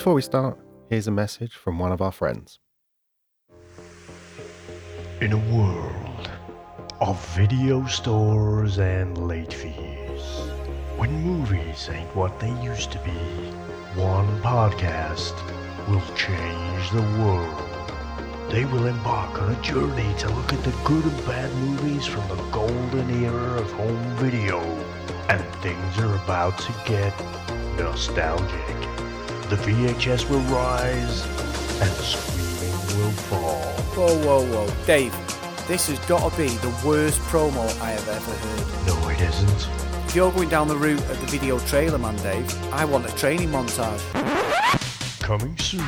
Before we start, here's a message from one of our friends. In a world of video stores and late fees, when movies ain't what they used to be, one podcast will change the world. They will embark on a journey to look at the good and bad movies from the golden era of home video. And things are about to get nostalgic. The VHS will rise and the screaming will fall. Whoa, whoa, whoa. Dave, this has got to be the worst promo I have ever heard. No, it isn't. If you're going down the route of the video trailer, man, Dave, I want a training montage. Coming soon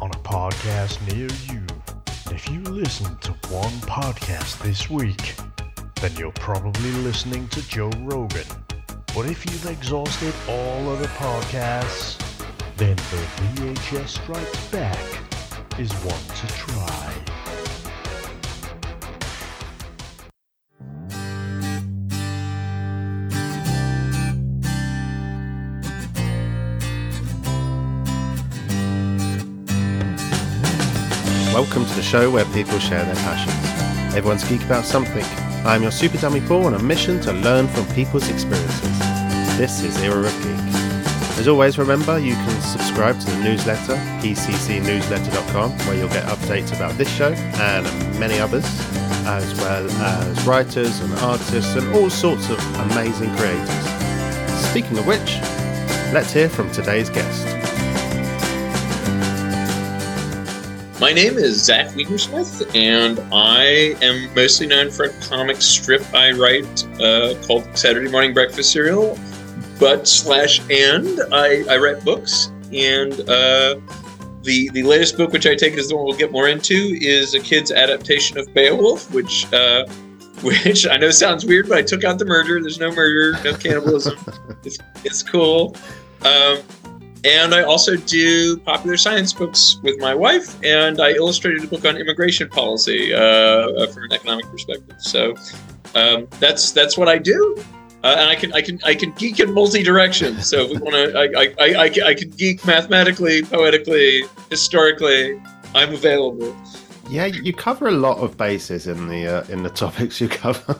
on a podcast near you. If you listen to one podcast this week, then you're probably listening to Joe Rogan. But if you've exhausted all other podcasts, then the VHS Strikes Back is one to try. Welcome to the show where people share their passions. Everyone's geek about something. I'm your Super Dummy Paul on a mission to learn from people's experiences. This is Era of Geek. As always, remember you can subscribe to the newsletter, pccnewsletter.com, where you'll get updates about this show and many others, as well as writers and artists and all sorts of amazing creators. Speaking of which, let's hear from today's guest. My name is Zach Weinersmith, and I am mostly known for a comic strip I write uh, called Saturday Morning Breakfast Cereal. But slash and I, I write books, and uh, the the latest book, which I take is the one we'll get more into, is a kid's adaptation of Beowulf, which uh, which I know sounds weird, but I took out the murder. There's no murder, no cannibalism. it's, it's cool. Um, and I also do popular science books with my wife, and I illustrated a book on immigration policy uh, from an economic perspective. So um, that's that's what I do, uh, and I can I can I can geek in multi directions. So if we want to, I, I, I, I, I can geek mathematically, poetically, historically. I'm available. Yeah, you cover a lot of bases in the uh, in the topics you cover.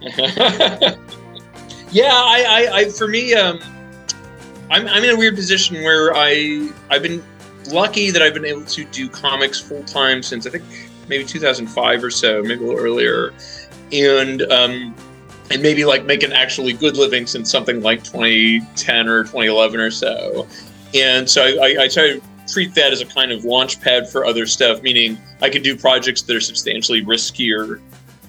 yeah, I, I, I for me, um, I'm, I'm in a weird position where I I've been lucky that I've been able to do comics full time since I think maybe 2005 or so, maybe a little earlier, and um, and maybe like make an actually good living since something like 2010 or 2011 or so. And so I, I try to treat that as a kind of launch pad for other stuff, meaning I can do projects that are substantially riskier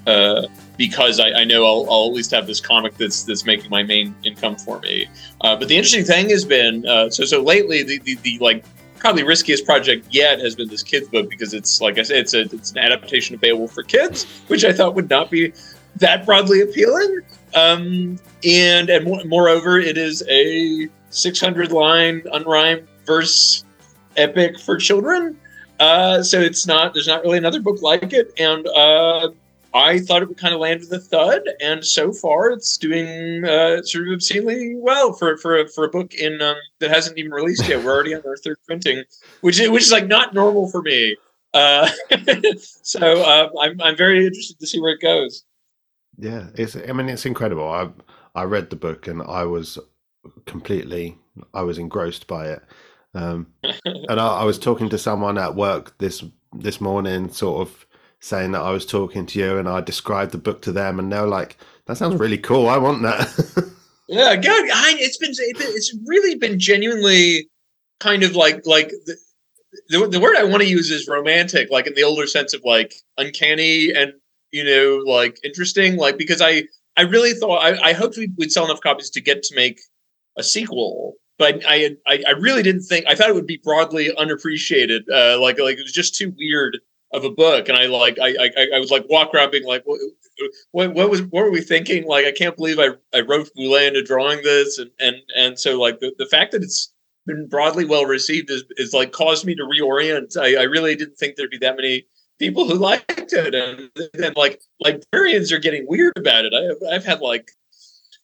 uh, because I, I know I'll, I'll, at least have this comic that's that's making my main income for me. Uh, but the interesting thing has been uh, so so lately the, the, the like probably riskiest project yet has been this kids book because it's like I said it's a it's an adaptation of Beowulf for kids, which I thought would not be that broadly appealing. Um, and and mo- moreover, it is a 600 line unrhymed verse epic for children. Uh, so it's not there's not really another book like it, and uh, I thought it would kind of land with a thud, and so far it's doing uh, sort of obscenely well for for a, for a book in um, that hasn't even released yet. We're already on our third printing, which is, which is like not normal for me. Uh, so uh, I'm I'm very interested to see where it goes. Yeah, it's. I mean, it's incredible. I I read the book and I was completely. I was engrossed by it. Um, and I, I was talking to someone at work this this morning, sort of saying that I was talking to you and I described the book to them, and they were like, "That sounds really cool. I want that." yeah, good. I, it's been it's really been genuinely kind of like like the, the, the word I want to use is romantic, like in the older sense of like uncanny and you know like interesting, like because I I really thought I, I hoped we'd sell enough copies to get to make a sequel but I, I, I really didn't think I thought it would be broadly unappreciated. Uh, like like it was just too weird of a book, and I like I I, I was like walk around being like, what, what, what was what were we thinking? Like I can't believe I I wrote Boulet into drawing this, and and and so like the, the fact that it's been broadly well received is, is like caused me to reorient. I, I really didn't think there'd be that many people who liked it, and then like librarians are getting weird about it. I have, I've had like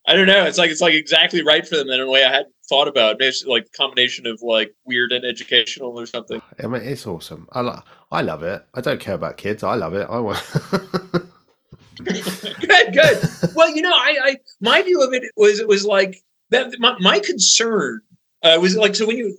I don't know. It's like it's like exactly right for them in a way I hadn't thought about. Maybe it's like a combination of like weird and educational or something. I mean, it's awesome. I lo- I love it. I don't care about kids. I love it. I want. good, good. Well, you know, I, I my view of it was it was like that. My, my concern uh, was like so when you.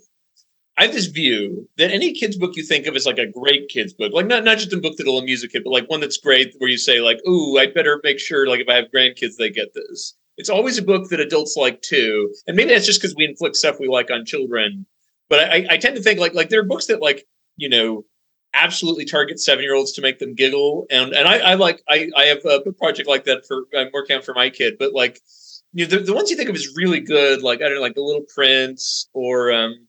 I have this view that any kids book you think of is like a great kids book, like not not just a book that'll amuse a kid, but like one that's great where you say like, "Ooh, I'd better make sure like if I have grandkids they get this." It's always a book that adults like too, and maybe that's just because we inflict stuff we like on children. But I, I tend to think like like there are books that like you know absolutely target seven year olds to make them giggle, and and I, I like I I have a project like that for I'm working on for my kid, but like you know the, the ones you think of as really good, like I don't know, like The Little Prince or um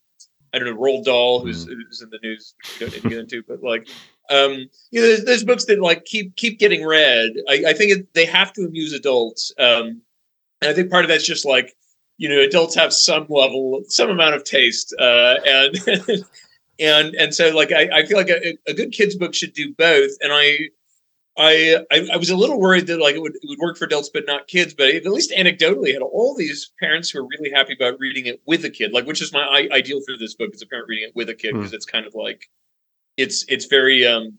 I don't know Roald Dahl, who's, mm. who's in the news, don't need to get into, but like um you know there's, there's books that like keep keep getting read. I, I think it, they have to amuse adults. Um, and I think part of that's just like, you know, adults have some level, some amount of taste, uh, and and and so like I, I feel like a, a, good kids book should do both. And I, I, I, I was a little worried that like it would it would work for adults but not kids. But at least anecdotally, I had all these parents who are really happy about reading it with a kid, like which is my I, ideal for this book is a parent reading it with a kid because hmm. it's kind of like, it's it's very um.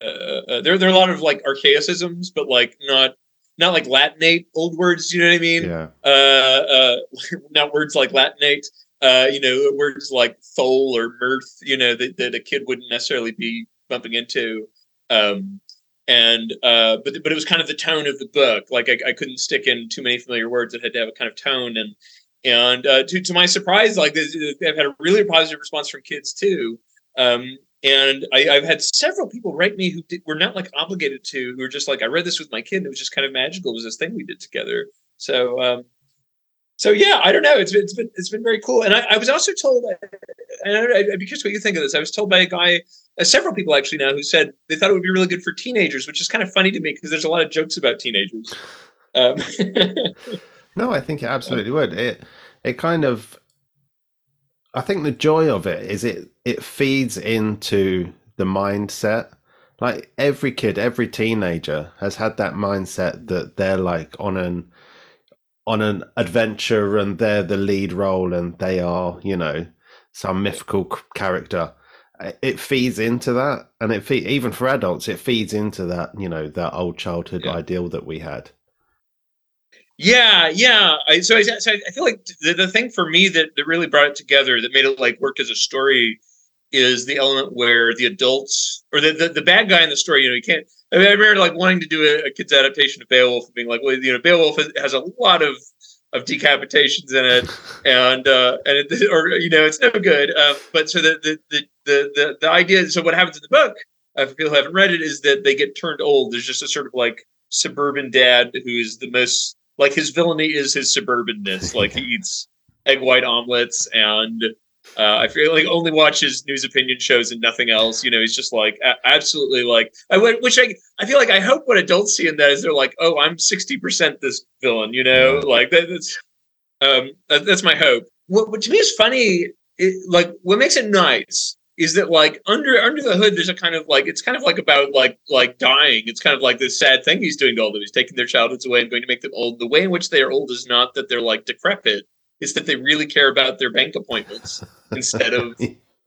Uh, uh, there, there are a lot of like archaicisms, but like not not like Latinate old words. You know what I mean? Yeah. Uh, uh, not words like Latinate. Uh, you know, words like thole or mirth. You know that, that a kid wouldn't necessarily be bumping into. Um, and uh, but but it was kind of the tone of the book. Like I, I couldn't stick in too many familiar words. It had to have a kind of tone. And and uh, to to my surprise, like they've had a really positive response from kids too. Um, and I, have had several people write me who did, were not like obligated to, who were just like, I read this with my kid, and it was just kind of magical. It was this thing we did together. So, um, so yeah, I don't know. It's been, it's been, it's been very cool. And I, I was also told, and I'd be curious what you think of this. I was told by a guy, uh, several people actually now, who said they thought it would be really good for teenagers, which is kind of funny to me because there's a lot of jokes about teenagers. Um, no, I think it absolutely would. It, it kind of I think the joy of it is it it feeds into the mindset. Like every kid, every teenager has had that mindset that they're like on an on an adventure and they're the lead role and they are, you know, some mythical character. It feeds into that, and it feed, even for adults, it feeds into that, you know, that old childhood yeah. ideal that we had. Yeah, yeah. I, so, I, so I feel like the, the thing for me that, that really brought it together, that made it like work as a story, is the element where the adults or the, the, the bad guy in the story, you know, you can't. I, mean, I remember like wanting to do a, a kid's adaptation of Beowulf, and being like, well, you know, Beowulf has, has a lot of of decapitations in it, and uh, and it, or you know, it's no good. Uh, but so the the, the the the the idea. So what happens in the book, uh, for people who haven't read it, is that they get turned old. There's just a sort of like suburban dad who is the most like his villainy is his suburbanness. Like he eats egg white omelets and uh, I feel like only watches news opinion shows and nothing else. You know, he's just like absolutely like I which I I feel like I hope what adults see in that is they're like, oh, I'm sixty percent this villain. You know, like that, that's um that, that's my hope. What, what to me is funny, it, like what makes it nice is that like under under the hood there's a kind of like it's kind of like about like like dying it's kind of like this sad thing he's doing to all of them he's taking their childhoods away and going to make them old the way in which they are old is not that they're like decrepit it's that they really care about their bank appointments instead of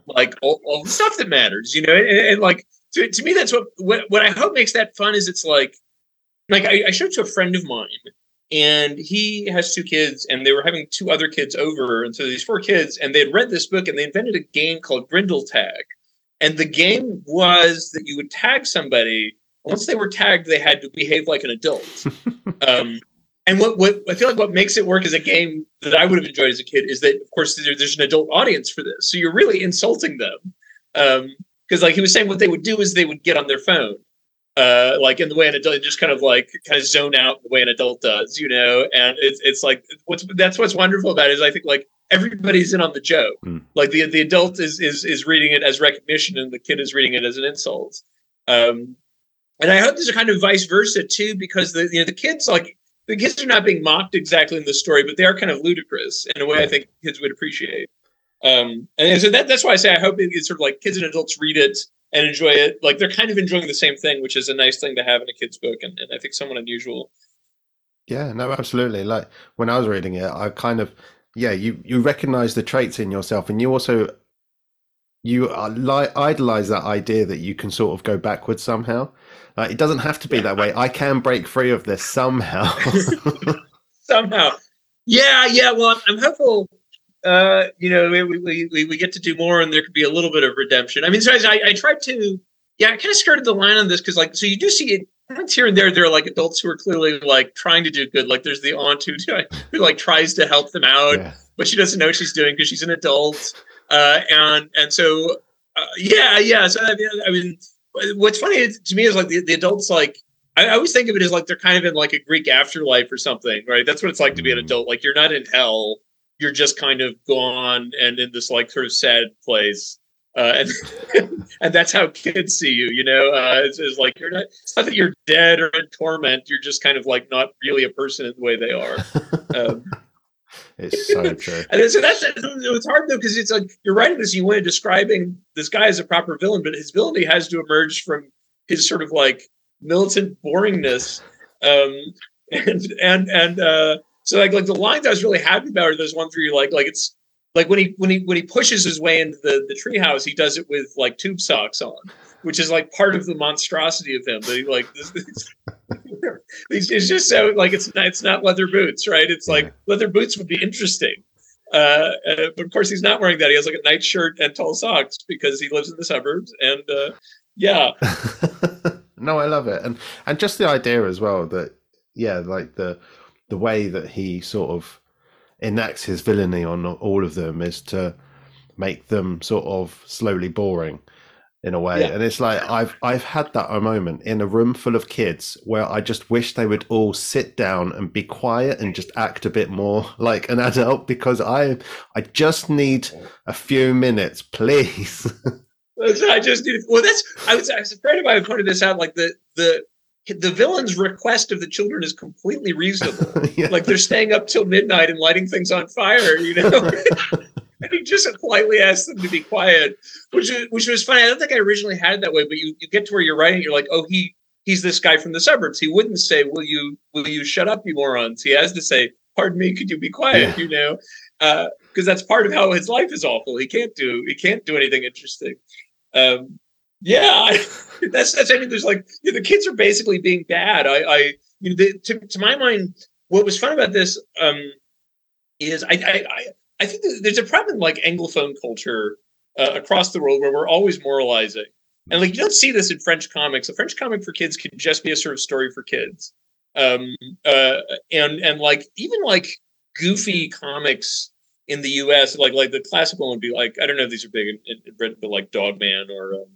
like all, all, the stuff that matters you know? And, and like to, to me that's what, what what i hope makes that fun is it's like like I, I showed it to a friend of mine and he has two kids and they were having two other kids over and so these four kids and they had read this book and they invented a game called grindle tag. And the game was that you would tag somebody once they were tagged they had to behave like an adult. Um, and what, what i feel like what makes it work as a game that i would have enjoyed as a kid is that of course there, there's an adult audience for this so you're really insulting them because um, like he was saying what they would do is they would get on their phone uh, like in the way an adult just kind of like kind of zone out the way an adult does, you know. And it's it's like what's that's what's wonderful about it is I think like everybody's in on the joke. Mm. Like the the adult is is is reading it as recognition, and the kid is reading it as an insult. Um, and I hope there's a kind of vice versa too, because the you know the kids like the kids are not being mocked exactly in the story, but they are kind of ludicrous in a way I think kids would appreciate. Um, and so that, that's why I say I hope it's sort of like kids and adults read it and enjoy it. Like they're kind of enjoying the same thing, which is a nice thing to have in a kid's book, and, and I think somewhat unusual. Yeah, no, absolutely. Like when I was reading it, I kind of yeah, you you recognize the traits in yourself, and you also you li- idolize that idea that you can sort of go backwards somehow. Like it doesn't have to be that way. I can break free of this somehow. somehow, yeah, yeah. Well, I'm, hopeful. Uh, you know, we, we, we, we get to do more, and there could be a little bit of redemption. I mean, so I, I tried to, yeah, I kind of skirted the line on this because, like, so you do see it here and there. There are like adults who are clearly like trying to do good. Like, there's the aunt who, who like tries to help them out, yeah. but she doesn't know what she's doing because she's an adult. Uh, and and so, uh, yeah, yeah. So I mean, I mean, what's funny to me is like the, the adults like I, always think of it as like they're kind of in like a Greek afterlife or something, right? That's what it's like to be an mm. adult. Like you're not in hell you're just kind of gone and in this like sort of sad place. Uh, and and that's how kids see you, you know. Uh, it's, it's, like you're not. It's not that you're dead or in torment. You're just kind of like not really a person in the way they are. Um, it's so true. and so that's it's hard though because it's like you're writing this. You want to describing this guy as a proper villain, but his villainy has to emerge from his sort of like militant boringness. Um, and and and uh, so like like the lines I was really happy about are those ones where you like like it's like when he when he when he pushes his way into the the treehouse, he does it with like tube socks on, which is like part of the monstrosity of him. That he like this, this it's just so like it's not it's not leather boots, right? It's like leather boots would be interesting. Uh, uh, but of course, he's not wearing that. He has like a night shirt and tall socks because he lives in the suburbs. And uh, yeah, no, I love it, and and just the idea as well that yeah, like the the way that he sort of enacts his villainy on all of them is to make them sort of slowly boring in a way. Yeah. And it's like I've I've had that a moment in a room full of kids where I just wish they would all sit down and be quiet and just act a bit more like an adult because I I just need a few minutes, please. I just need well that's I was I was afraid of I pointed this out like the the the villain's request of the children is completely reasonable. yeah. Like they're staying up till midnight and lighting things on fire, you know. and he just politely asks them to be quiet, which which was funny. I don't think I originally had it that way, but you, you get to where you're writing, you're like, oh, he he's this guy from the suburbs. He wouldn't say, "Will you will you shut up, you morons?" He has to say, "Pardon me, could you be quiet?" Yeah. You know, because uh, that's part of how his life is awful. He can't do he can't do anything interesting. Um, yeah, I, that's that's. I mean, there's like you know, the kids are basically being bad. I, I you know, the, to to my mind, what was fun about this um, is I I I, I think there's a problem like Anglophone culture uh, across the world where we're always moralizing, and like you don't see this in French comics. A French comic for kids can just be a sort of story for kids, um, uh, and and like even like goofy comics in the U.S. like like the classical one would be like I don't know if these are big in, in Britain, but like Dogman or um,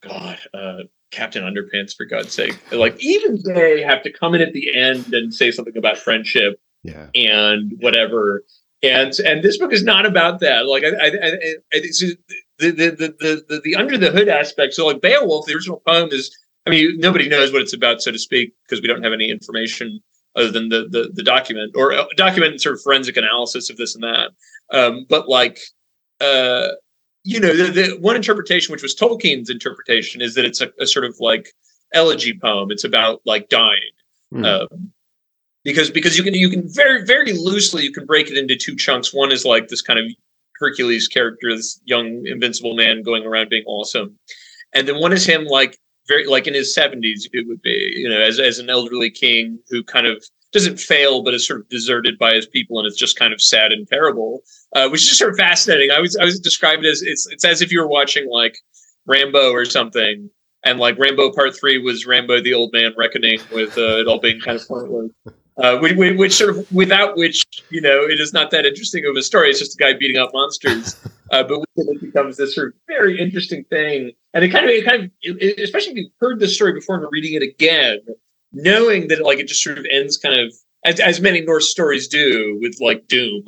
God, uh, Captain Underpants, for God's sake. Like, even they have to come in at the end and say something about friendship yeah. and whatever. And and this book is not about that. Like, I, I, I, I the, the, the, the, the, the under the hood aspect. So, like, Beowulf, the original poem is, I mean, nobody knows what it's about, so to speak, because we don't have any information other than the, the, the document or uh, document and sort of forensic analysis of this and that. Um, but like, uh, you know, the, the, one interpretation, which was Tolkien's interpretation, is that it's a, a sort of like elegy poem. It's about like dying, mm. um, because because you can you can very very loosely you can break it into two chunks. One is like this kind of Hercules character, this young invincible man going around being awesome, and then one is him like very like in his seventies. It would be you know as as an elderly king who kind of doesn't fail, but is sort of deserted by his people, and it's just kind of sad and terrible, uh, which is just sort of fascinating. I was I was described as it's it's as if you were watching like Rambo or something, and like Rambo Part Three was Rambo the old man reckoning with uh, it all being kind of pointless. Uh, which, which, sort of without which you know it is not that interesting of a story. It's just a guy beating up monsters. Uh, but it becomes this sort of very interesting thing, and it kind of it kind of it, especially if you've heard the story before and reading it again, knowing that like it just sort of ends kind of as, as many Norse stories do with like doom.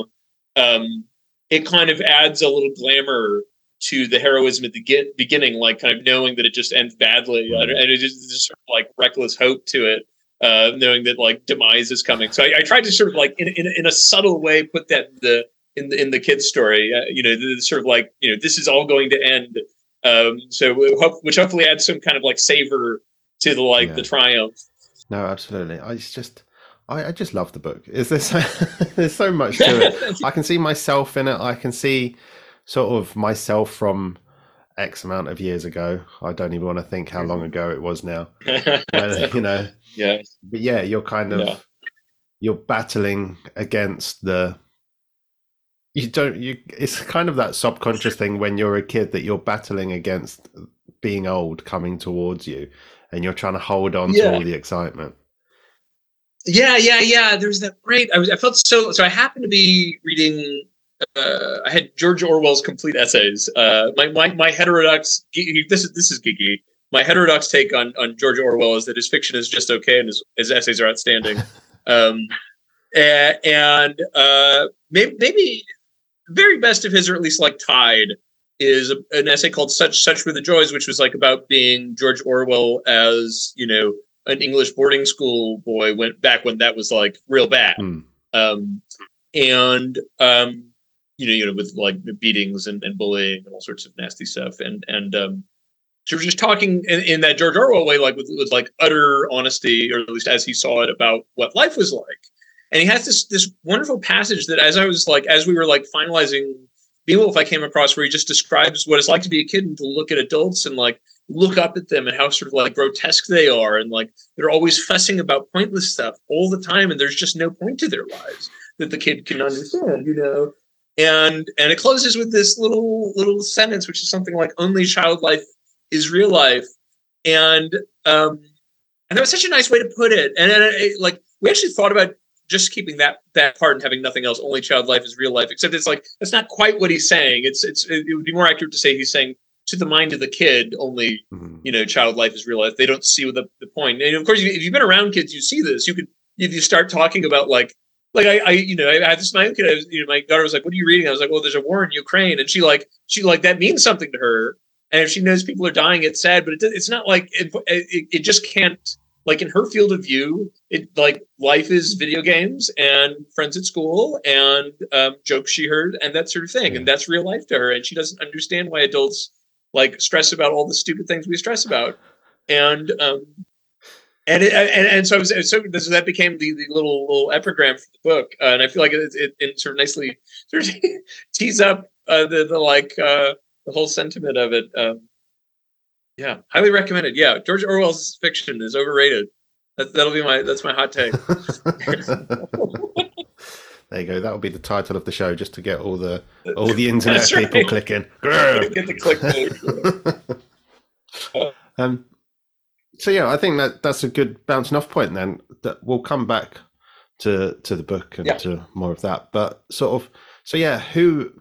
Um, it kind of adds a little glamour to the heroism at the get, beginning, like kind of knowing that it just ends badly, and it just, just sort of like reckless hope to it, uh, knowing that like demise is coming. So I, I tried to sort of like in, in, in a subtle way put that in the in the in the kid's story, uh, you know, the, the sort of like you know this is all going to end. Um, so which hopefully adds some kind of like savor to the like yeah. the triumph no, absolutely. I, it's just, I, I just love the book. Is there so, there's so much to it. I can see myself in it. I can see sort of myself from X amount of years ago. I don't even want to think how long mm-hmm. ago it was now. You know, yeah, but yeah, you're kind of Yeah. you're battling against the. You don't. You. It's kind of that subconscious thing when you're a kid that you're battling against being old coming towards you, and you're trying to hold on to all the excitement. Yeah, yeah, yeah. There's that great. I was. I felt so. So I happened to be reading. Uh, I had George Orwell's complete essays. Uh, my my my heterodox. This is this is geeky. My heterodox take on on George Orwell is that his fiction is just okay and his, his essays are outstanding. um, and uh, maybe, maybe very best of his, or at least like tied, is a, an essay called "Such Such Were the Joys," which was like about being George Orwell as you know an English boarding school boy went back when that was like real bad. Hmm. Um, and um, you know, you know, with like the beatings and, and bullying and all sorts of nasty stuff. And and um, she was just talking in, in that George Orwell way, like with, with like utter honesty, or at least as he saw it about what life was like. And he has this this wonderful passage that as I was like as we were like finalizing Beowulf, I came across where he just describes what it's like to be a kid and to look at adults and like look up at them and how sort of like grotesque they are and like they're always fussing about pointless stuff all the time and there's just no point to their lives that the kid can understand you know? And and it closes with this little little sentence which is something like only child life is real life. And um and that was such a nice way to put it. And then it, like we actually thought about just keeping that that part and having nothing else only child life is real life except it's like that's not quite what he's saying. It's it's it would be more accurate to say he's saying to the mind of the kid only Mhm. you know child life is real life. They don't see the, the point. And of course if you've been around kids you see this. You could if you start talking about like like I, I you know I had this my own kid I was, you know my daughter was like what are you reading? I was like well there's a war in Ukraine. And she like she like that means something to her. And if she knows people are dying it's sad but it, it's not like it, it, it just can't like in her field of view it like life is video games and friends at school and um, jokes she heard and that sort of thing and that's real life to her and she doesn't understand why adults like stress about all the stupid things we stress about. And um and it, and, and so I was, so this, that became the, the little little epigram for the book uh, and I feel like it, it, it sort of nicely sort of tees up uh, the the like uh, the whole sentiment of it um, yeah highly recommended yeah George Orwell's fiction is overrated that, that'll be my that's my hot take there you go. That will be the title of the show, just to get all the all the internet right. people clicking. Get the clickbait um, so yeah, I think that that's a good bouncing off point. Then that we'll come back to to the book and Yeah. to more of that. But sort of, so yeah, who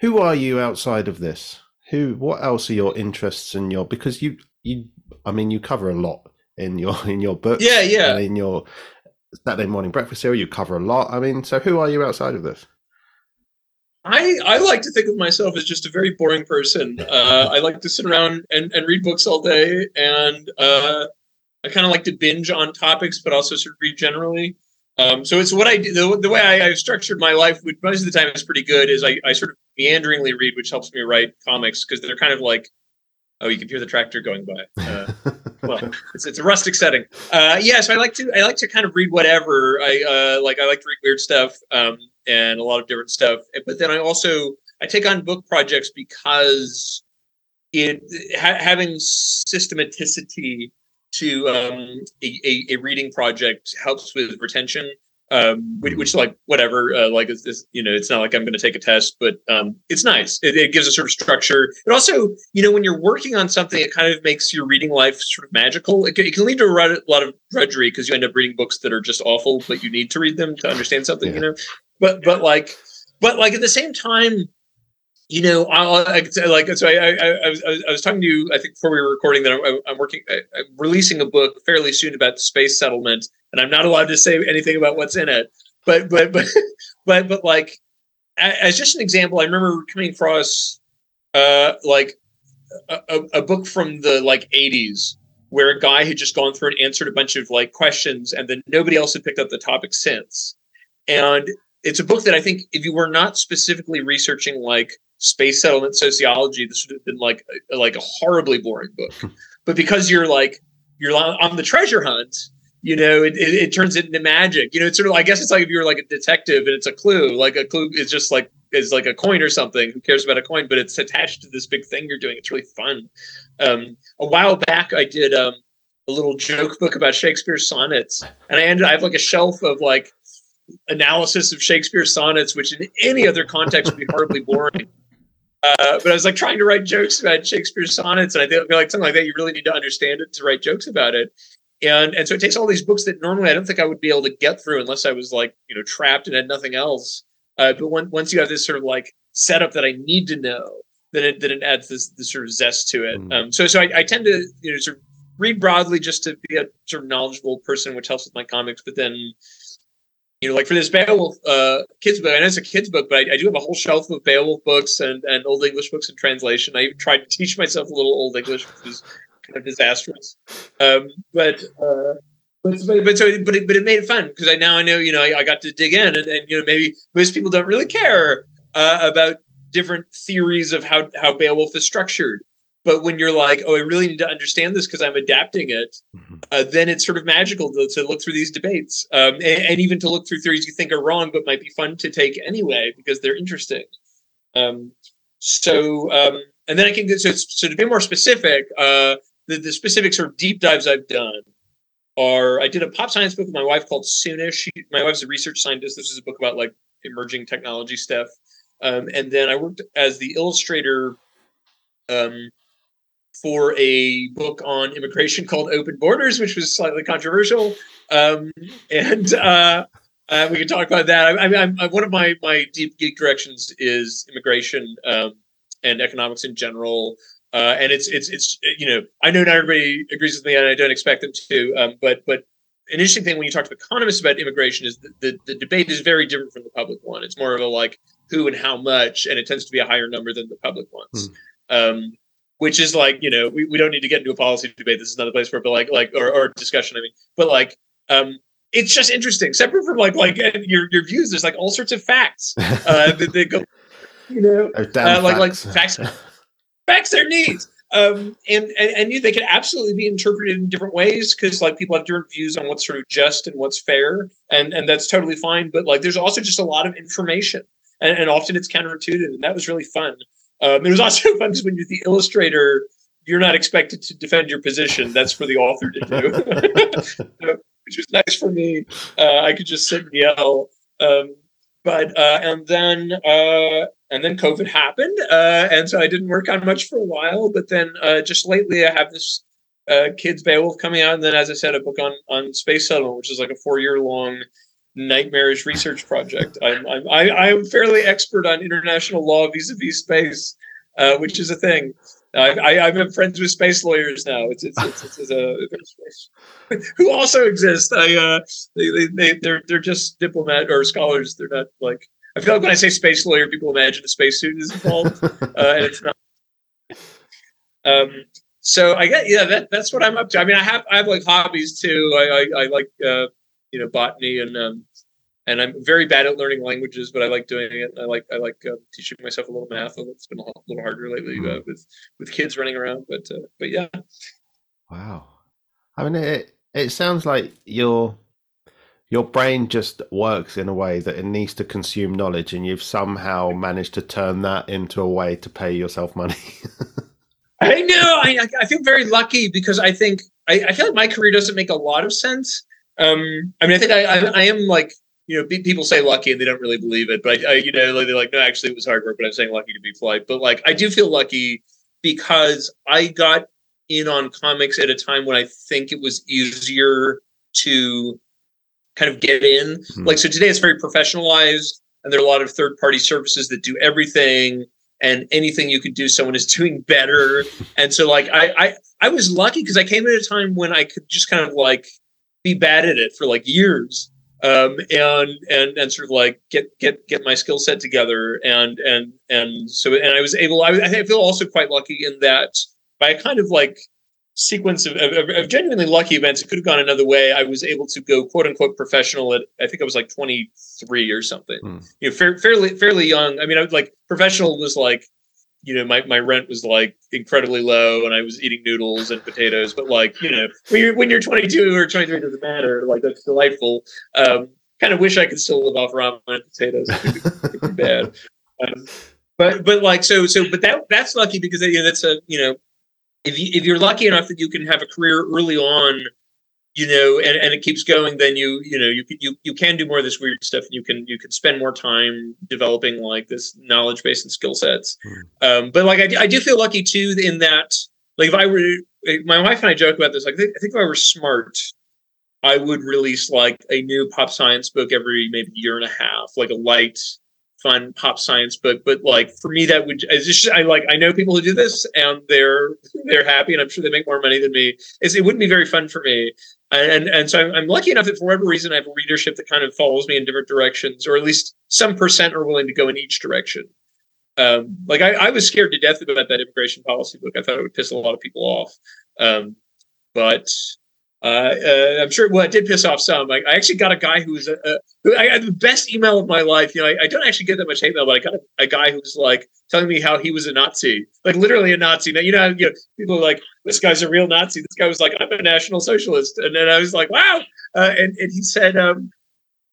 who are you outside of this? Who? What else are your interests in your? Because you you, I mean, you cover a lot in your in your book. yeah yeah And in your Saturday morning breakfast cereal, you cover a lot. I mean, so who are you outside of this? I, I like to think of myself as just a very boring person. Uh, I like to sit around and, and read books all day, and uh, I kind of like to binge on topics, but also sort of read generally. Um, so it's what I do. The, the way I, I've structured my life, which most of the time is pretty good, is I, I sort of meanderingly read, which helps me write comics because they're kind of like, oh, you can hear the tractor going by. Uh, well, it's, it's a rustic setting. Uh, yeah, so I like to I like to kind of read whatever. I uh, like I like to read weird stuff um, and a lot of different stuff. But then I also I take on book projects because it ha- having systematicity to um, a, a, reading project helps with retention. Um, which, which like whatever, uh, like it's, it's, you know, it's not like I'm going to take a test, but um, it's nice. It, it gives a sort of structure. It also, you know, when you're working on something, it kind of makes your reading life sort of magical. It can, it can lead to a lot of- lot of drudgery because you end up reading books that are just awful, but you need to read them to understand something. You know, but but like but like at the same time, you know, I'll, I, like so. I, I, I, was, I was talking to you. I think before we were recording that I'm, I'm working. I, I'm releasing a book fairly soon about space settlement, and I'm not allowed to say anything about what's in it. But but but but but like as just an example, I remember coming across uh like a, a book from the like 80s where a guy had just gone through and answered a bunch of like questions, and then nobody else had picked up the topic since. And it's a book that I think if you were not specifically researching like space settlement sociology, this would have been like a, like a horribly boring book. but because you're like you're on the treasure hunt, you know, it, it, it turns it into magic. You know, it's sort of I guess it's like if you're like a detective and it's a clue, like a clue is just like is like a coin or something. Who cares about a coin? But it's attached to this big thing you're doing. It's really fun. Um, a while back, I did um, a little joke book about Shakespeare's sonnets, and I ended. I have like a shelf of like analysis of Shakespeare's sonnets, which in any other context would be horribly boring. Uh, but I was like trying to write jokes about Shakespeare's sonnets, and I feel like something like that. You really need to understand it to write jokes about it. And and so it takes all these books that normally I don't think I would be able to get through unless I was like you know trapped and had nothing else. Uh, but when, once you have this sort of like setup that I need to know, then it then it adds this this sort of zest to it. Mm. Um, so so I, I tend to you know sort of read broadly just to be a sort of knowledgeable person, which helps with my comics. But then you know, like for this Beowulf uh, kids book, I know it's a kids book, but I, I do have a whole shelf of Beowulf books and, and Old English books in translation. I even tried to teach myself a little Old English, which is kind of disastrous. Um, but, uh, but, but, but so but it, but it made it fun because I now I know you know I, I got to dig in and, and you know maybe most people don't really care uh, about different theories of how how Beowulf is structured. But when you're like, oh, I really need to understand this because I'm adapting it, uh, then it's sort of magical to, to look through these debates um, and, and, even to look through theories you think are wrong but might be fun to take anyway because they're interesting. Um, so, um, and then I can get so, so to be more specific, uh, the, the specific sort of deep dives I've done are I did a pop science book with my wife called Soonish. She, my wife's a research scientist. This is a book about like emerging technology stuff. Um, and then I worked as the illustrator um, for a book on immigration called Open Borders, which was slightly controversial. Um, and uh, uh, we can talk about that. I, I, I'm, one of my my deep geek directions is immigration um, and economics in general. Uh, and it's it's it's you know I know not everybody agrees with me, and I don't expect them to. Um, but but an interesting thing when you talk to economists about immigration is the, the, the debate is very different from the public one. It's more of a like who and how much, and it tends to be a higher number than the public ones. Mm. Um, which is like you know we, we don't need to get into a policy debate. This is not the place for it but like like or, or discussion i mean but like um it's just interesting. Separate from like like your your views there's like all sorts of facts uh that, that go you know uh, like like facts. facts are neat. Um and and, and you, they can absolutely be interpreted in different ways because like people have different views on what's sort of just and what's fair and and that's totally fine but like there's also just a lot of information and, and often it's counterintuitive and that was really fun um, it was also fun because when you're the illustrator, you're not expected to defend your position. That's for the author to do, which was nice for me. Uh, I could just sit and yell. Um, but uh, and then uh, and then COVID happened, uh, and so I didn't work on much for a while. But then uh, just lately, I have this uh, kids Beowulf coming out, and then as I said, a book on on space settlement, which is like a four year long nightmarish research project. I'm, I'm, I, am fairly expert on international law vis-a-vis space, uh, which is a thing. I, I, I'm friends with space lawyers now. It's it's it's, it's, it's a, who also exist. I uh, they, they they're they're just diplomat or scholars. They're not like I feel like when I say space lawyer, people imagine a spacesuit is involved, uh, and it's not. Um, so I get yeah, that that's what I'm up to. I mean, I have I have like hobbies too. I I, I like uh, you know botany and um, and I'm very bad at learning languages, but I like doing it. I like I like uh, teaching myself a little math. It's been a little harder lately uh, with with kids running around, but uh, but yeah. Wow, I mean it. It sounds like your your brain just works in a way that it needs to consume knowledge, and you've somehow managed to turn that into a way to pay yourself money. I know. I I feel very lucky because I think I, I feel like my career doesn't make a lot of sense um, I mean, I think I, I, I am like you know, people say lucky and they don't really believe it, but I, I, you know, they're like, no, actually it was hard work, but I'm saying lucky to be polite. But like, I do feel lucky because I got in on comics at a time when I think it was easier to kind of get in. Mm-hmm. Like, so today it's very professionalized and there are a lot of third party services that do everything and anything you could do, someone is doing better. And so like, I, I, I was lucky because I came at a time when I could just kind of like, be bad at it for like years um, and and and sort of like get get get my skill set together and and and so and I was able I, I feel also quite lucky in that by a kind of like sequence of, of, of, genuinely lucky events it could have gone another way. I was able to go quote unquote professional at I think I was like 23 or something. Mm. you know fair, fairly fairly young. I mean I was like professional was like you know, my, my rent was like incredibly low and I was eating noodles and potatoes. But like, you know, when you're, when you're 22 or 23, it doesn't matter. Like, that's delightful. Um, kind of wish I could still live off ramen and potatoes. It could be, it could be bad. Um, but, but like, so, so, but that, that's lucky because, you know, that's a, you know, if you, if you're lucky enough that you can have a career early on you know, and, and it keeps going, then you, you know, you you you can do more of this weird stuff. And you can you can spend more time developing like this knowledge base and skill sets. Mm. Um, but like I, I do feel lucky too in that like if I were my wife and I joke about this. Like I think, I think if I were smart, I would release like a new pop science book every maybe year and a half, like a light fun pop science book. But like for me, that would just, I like I know people who do this and they're they're happy and I'm sure they make more money than me. It's, it wouldn't be very fun for me. And and so I'm, I'm lucky enough that for whatever reason I have a readership that kind of follows me in different directions, or at least some percent are willing to go in each direction. Um, like I, I was scared to death about that immigration policy book. I thought it would piss a lot of people off. Um, but uh, uh, I'm sure. Well, it did piss off some. I, I actually got a guy who was a, a who I had the best email of my life. You know, I, I, don't actually get that much hate mail, but I got a, a, guy who was like telling me how he was a Nazi, like literally a Nazi. Now, you know, you know, people are like, "This guy's a real Nazi." This guy was like, "I'm a National Socialist," and then I was like, "Wow!" Uh, and and he said, um,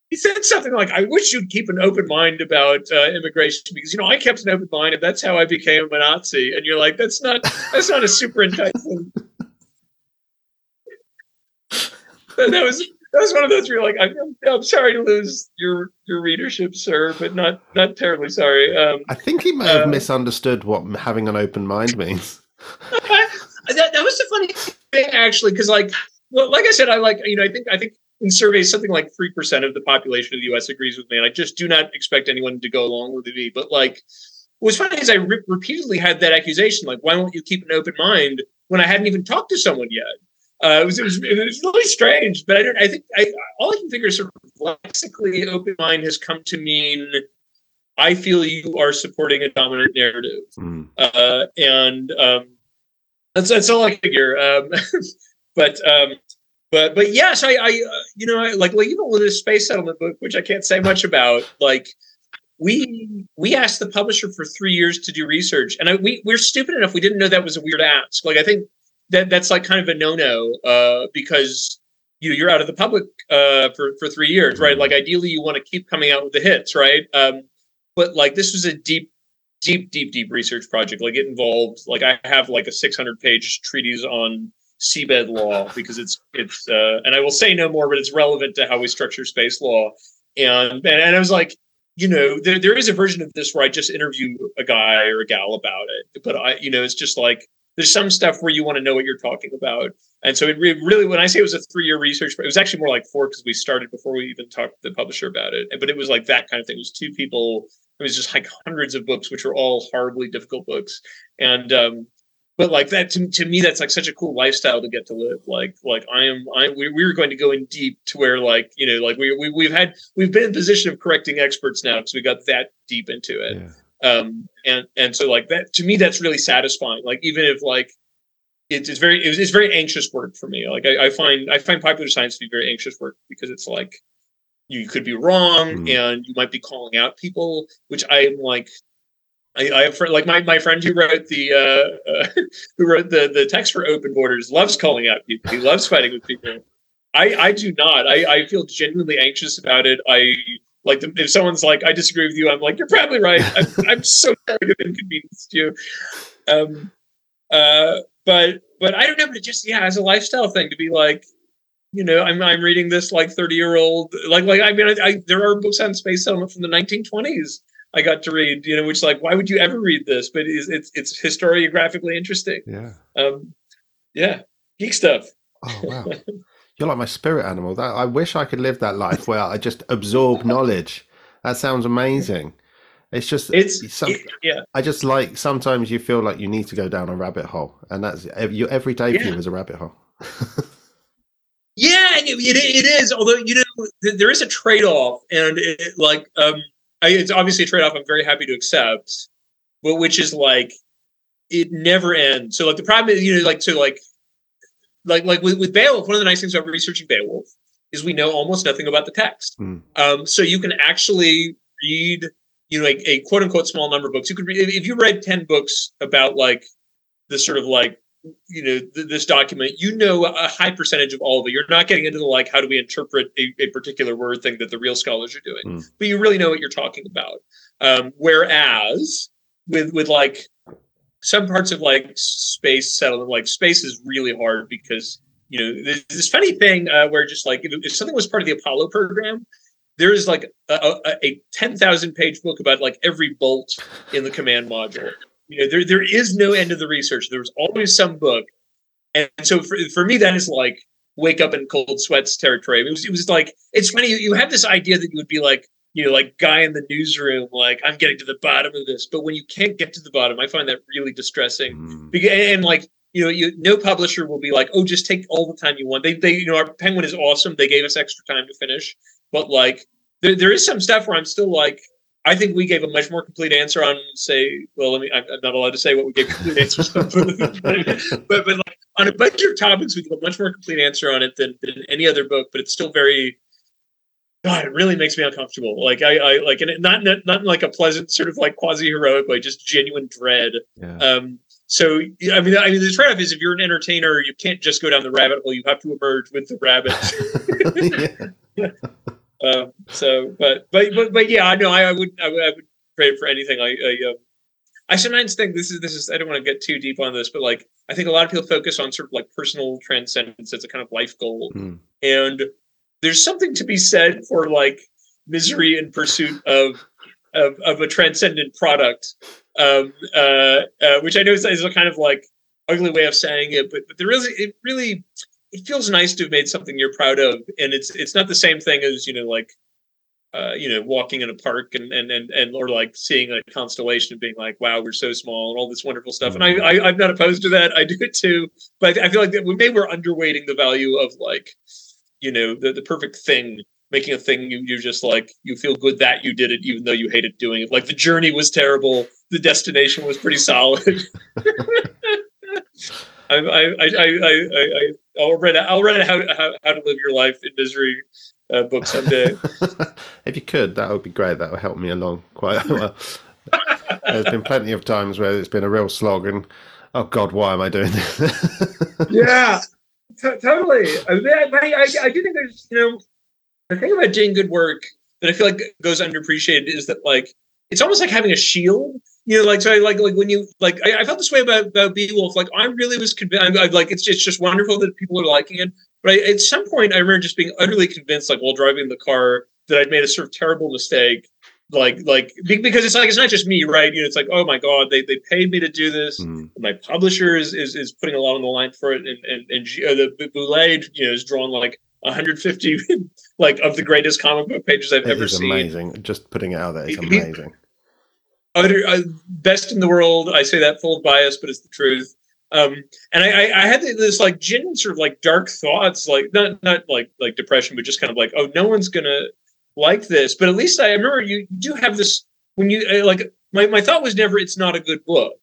he said something like, "I wish you'd keep an open mind about uh, immigration because you know I kept an open mind and that's how I became a Nazi." And you're like, "That's not that's not a super enticing." that was that was one of those where you're like, I'm, I'm sorry to lose your your readership, sir, but not not terribly sorry. Um, I think he may have uh, misunderstood what having an open mind means. that, that was the funny thing, actually, because like, well, like I said, I like you know, I think I think in surveys something like three percent of the population of the U.S. agrees with me, and I just do not expect anyone to go along with me. But like, what's funny is I re- repeatedly had that accusation, like, why won't you keep an open mind when I hadn't even talked to someone yet? Uh, it, was, it, was, it was really strange, but I don't. I think I, all I can figure is sort of lexically open mind has come to mean I feel you are supporting a dominant narrative, mm. uh, and um, that's that's all I figure. Um, but um, but but yes, I, I uh, you know I, like like even with this space settlement book, which I can't say much about, like we we asked the publisher for three years to do research, and I, we we're stupid enough we didn't know that was a weird ask. Like I think that that's like kind of a no-no uh, because you you're out of the public uh, for for three years, right? Like ideally, you want to keep coming out with the hits, right? Um, but like this was a deep, deep, deep, deep research project. Like it involved like I have like a 600 page treatise on seabed law because it's it's uh, and I will say no more, but it's relevant to how we structure space law. And and, and I was like, you know, there, there is a version of this where I just interview a guy or a gal about it, but I, you know, it's just like there's some stuff where you want to know what you're talking about. And so it really, when I say it was a three year research, it was actually more like four because we started before we even talked to the publisher about it. But it was like that kind of thing. It was two people. It was just like hundreds of books, which were all horribly difficult books. And, um, but like that to, to me, that's like such a cool lifestyle to get to live. Like, like I am, I, we, we were going to go in deep to where like, you know, like we, we, we've had, we've been in position of correcting experts now because we got that deep into it. Yeah um, and and so like that to me that's really satisfying like even if like it's, it's very it's, it's very anxious work for me like I, I, find i find popular science to be very anxious work because it's like you could be wrong mm. and you might be calling out people which i'm like I, I have like my, my friend who wrote the uh, uh, who wrote the the text for open borders loves calling out people. He loves fighting with people. I I do not. I I feel genuinely anxious about it. I like if someone's like, I disagree with you, I'm like, you're probably right. I'm, I'm so sorry to inconvenience you. Um, uh, but but I don't know, but just yeah, as a lifestyle thing to be like, you know, I'm I'm reading this like 30 year old like like I mean I, I, there are books on space settlement from the 1920s I got to read, you know, which like why would you ever read this? But it's it's, it's historiographically interesting. Yeah. Um, yeah, geek stuff. Oh wow. You're like my spirit animal. That I wish I could live that life where I just absorb knowledge. That sounds amazing. It's just it's some, it, yeah. I just like sometimes you feel like you need to go down a rabbit hole, and that's your every day for you is a rabbit hole. yeah, it, it is. Although you know there is a trade off, and it, like um, I, it's obviously a trade off. I'm very happy to accept, but which is like it never ends. So like the problem is you know like so like like like with, with Beowulf, one of the nice things about researching Beowulf is we know almost nothing about the text. Mm. Um, so you can actually read, you know a, a quote unquote small number of books. You could read if you read ten books about like this sort of like you know th- this document you know a high percentage of all of it you're not getting into the like how do we interpret a, a particular word thing that the real scholars are doing Mm. but you really know what you're talking about um, whereas with with like some parts of like space settlement like space is really hard because you know there's this funny thing uh, where just like if, if something was part of the apollo program there is like a, a, a 10,000 page book about like every bolt in the command module. You know there there is no end of the research. There's always some book. And so for, for me that is like wake up in cold sweats territory. It was, it was like it's funny you, you have this idea that you would be like you know like guy in the newsroom like i'm getting to the bottom of this but when you can't get to the bottom i find that really distressing Mm. Beca- and like you know you no publisher will be like oh just take all the time you want they they you know our penguin is awesome they gave us extra time to finish but like there, there is some stuff where i'm still like I think we gave a much more complete answer on, say, well, let me. I'm I'm not allowed to say what we gave complete answers on, but, but, like on a bunch of topics, we give a much more complete answer on it than, than any other book. But it's still very. God, it really makes me uncomfortable. Like I, I like, and not not in like a pleasant sort of like quasi heroic way, just genuine dread. Yeah. Um, so I mean, I mean, the trade-off is if you're an entertainer, you can't just go down the rabbit hole. You have to emerge with the rabbit. yeah. Um, so, but, but, but, but yeah, I know I, I would, I would, I would trade for anything. I, I, um, I sometimes think this is, this is, I don't want to get too deep on this, but like, I think a lot of people focus on sort of like personal transcendence as a kind of life goal. Mm. And there's something to be said for like misery in pursuit of, of, of a transcendent product. Um, uh, uh, which I know is, is a kind of like ugly way of saying it, but, but there really, it really, it feels nice to have made something you're proud of, and it's it's not the same thing as you know like uh, you know walking in a park and and and and or like seeing a constellation and being like wow we're so small and all this wonderful stuff. And I, I I'm not opposed to that. I do it too, but I feel like that maybe we're underweighting the value of like you know the the perfect thing. Making a thing you you just like you feel good that you did it even though you hated doing it. Like the journey was terrible, the destination was pretty solid. I, I, I, I, I, I, I'll read, I'll read how, how, how to live your life in misery uh, book someday. if you could, that would be great. That would help me along quite well. There's been plenty of times where it's been a real slog, and oh God, why am I doing this? yeah, t- totally. I, mean, I, I, do think there's, you know, the thing about doing good work that I feel like goes underappreciated is that like it's almost like having a shield. You know, like so, I, like like when you like, I, I felt this way about about Beowulf. Like I really was convinced. I'm, I'm like, it's it's just wonderful that people are liking it. But at some point, I remember just being utterly convinced, like while driving the car, that I'd made a sort of terrible mistake. Like like because it's like it's not just me, right? You know, it's like oh my god, they they paid me to do this Mm. my publisher is, is is putting a lot on the line for it, and and and uh, the Boulet, you know, is drawn like 150 like of the greatest comic book pages I've It ever is seen. amazing. Just putting it out there is amazing. Utter, uh, best in the world. I say that full of bias, but it's the truth. Um, and I, I, I had this like genuine sort of like dark thoughts, like not not like like depression, but just kind of like, oh, no one's gonna like this. But at least I remember you do have this when you uh, like my, my thought was never it's not a good book.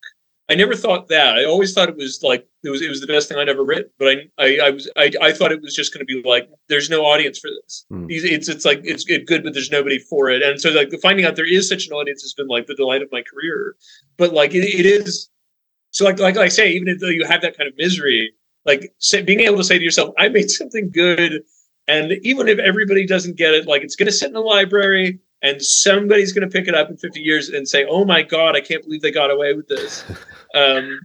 I never thought that. I always thought it was like it was it was the best thing I'd ever written. But I I, I was I, I thought it was just going to be like there's no audience for this. These It's it's like it's it good, but there's nobody for it. And so like finding out there is such an audience has been like the delight of my career. But like it, it is so like like I say, even though you have that kind of misery, like say, being able to say to yourself, I made something good, and even if everybody doesn't get it, like it's going to sit in the library. And somebody's going to pick it up in 50 years and say, "Oh my God, I can't believe they got away with this." um,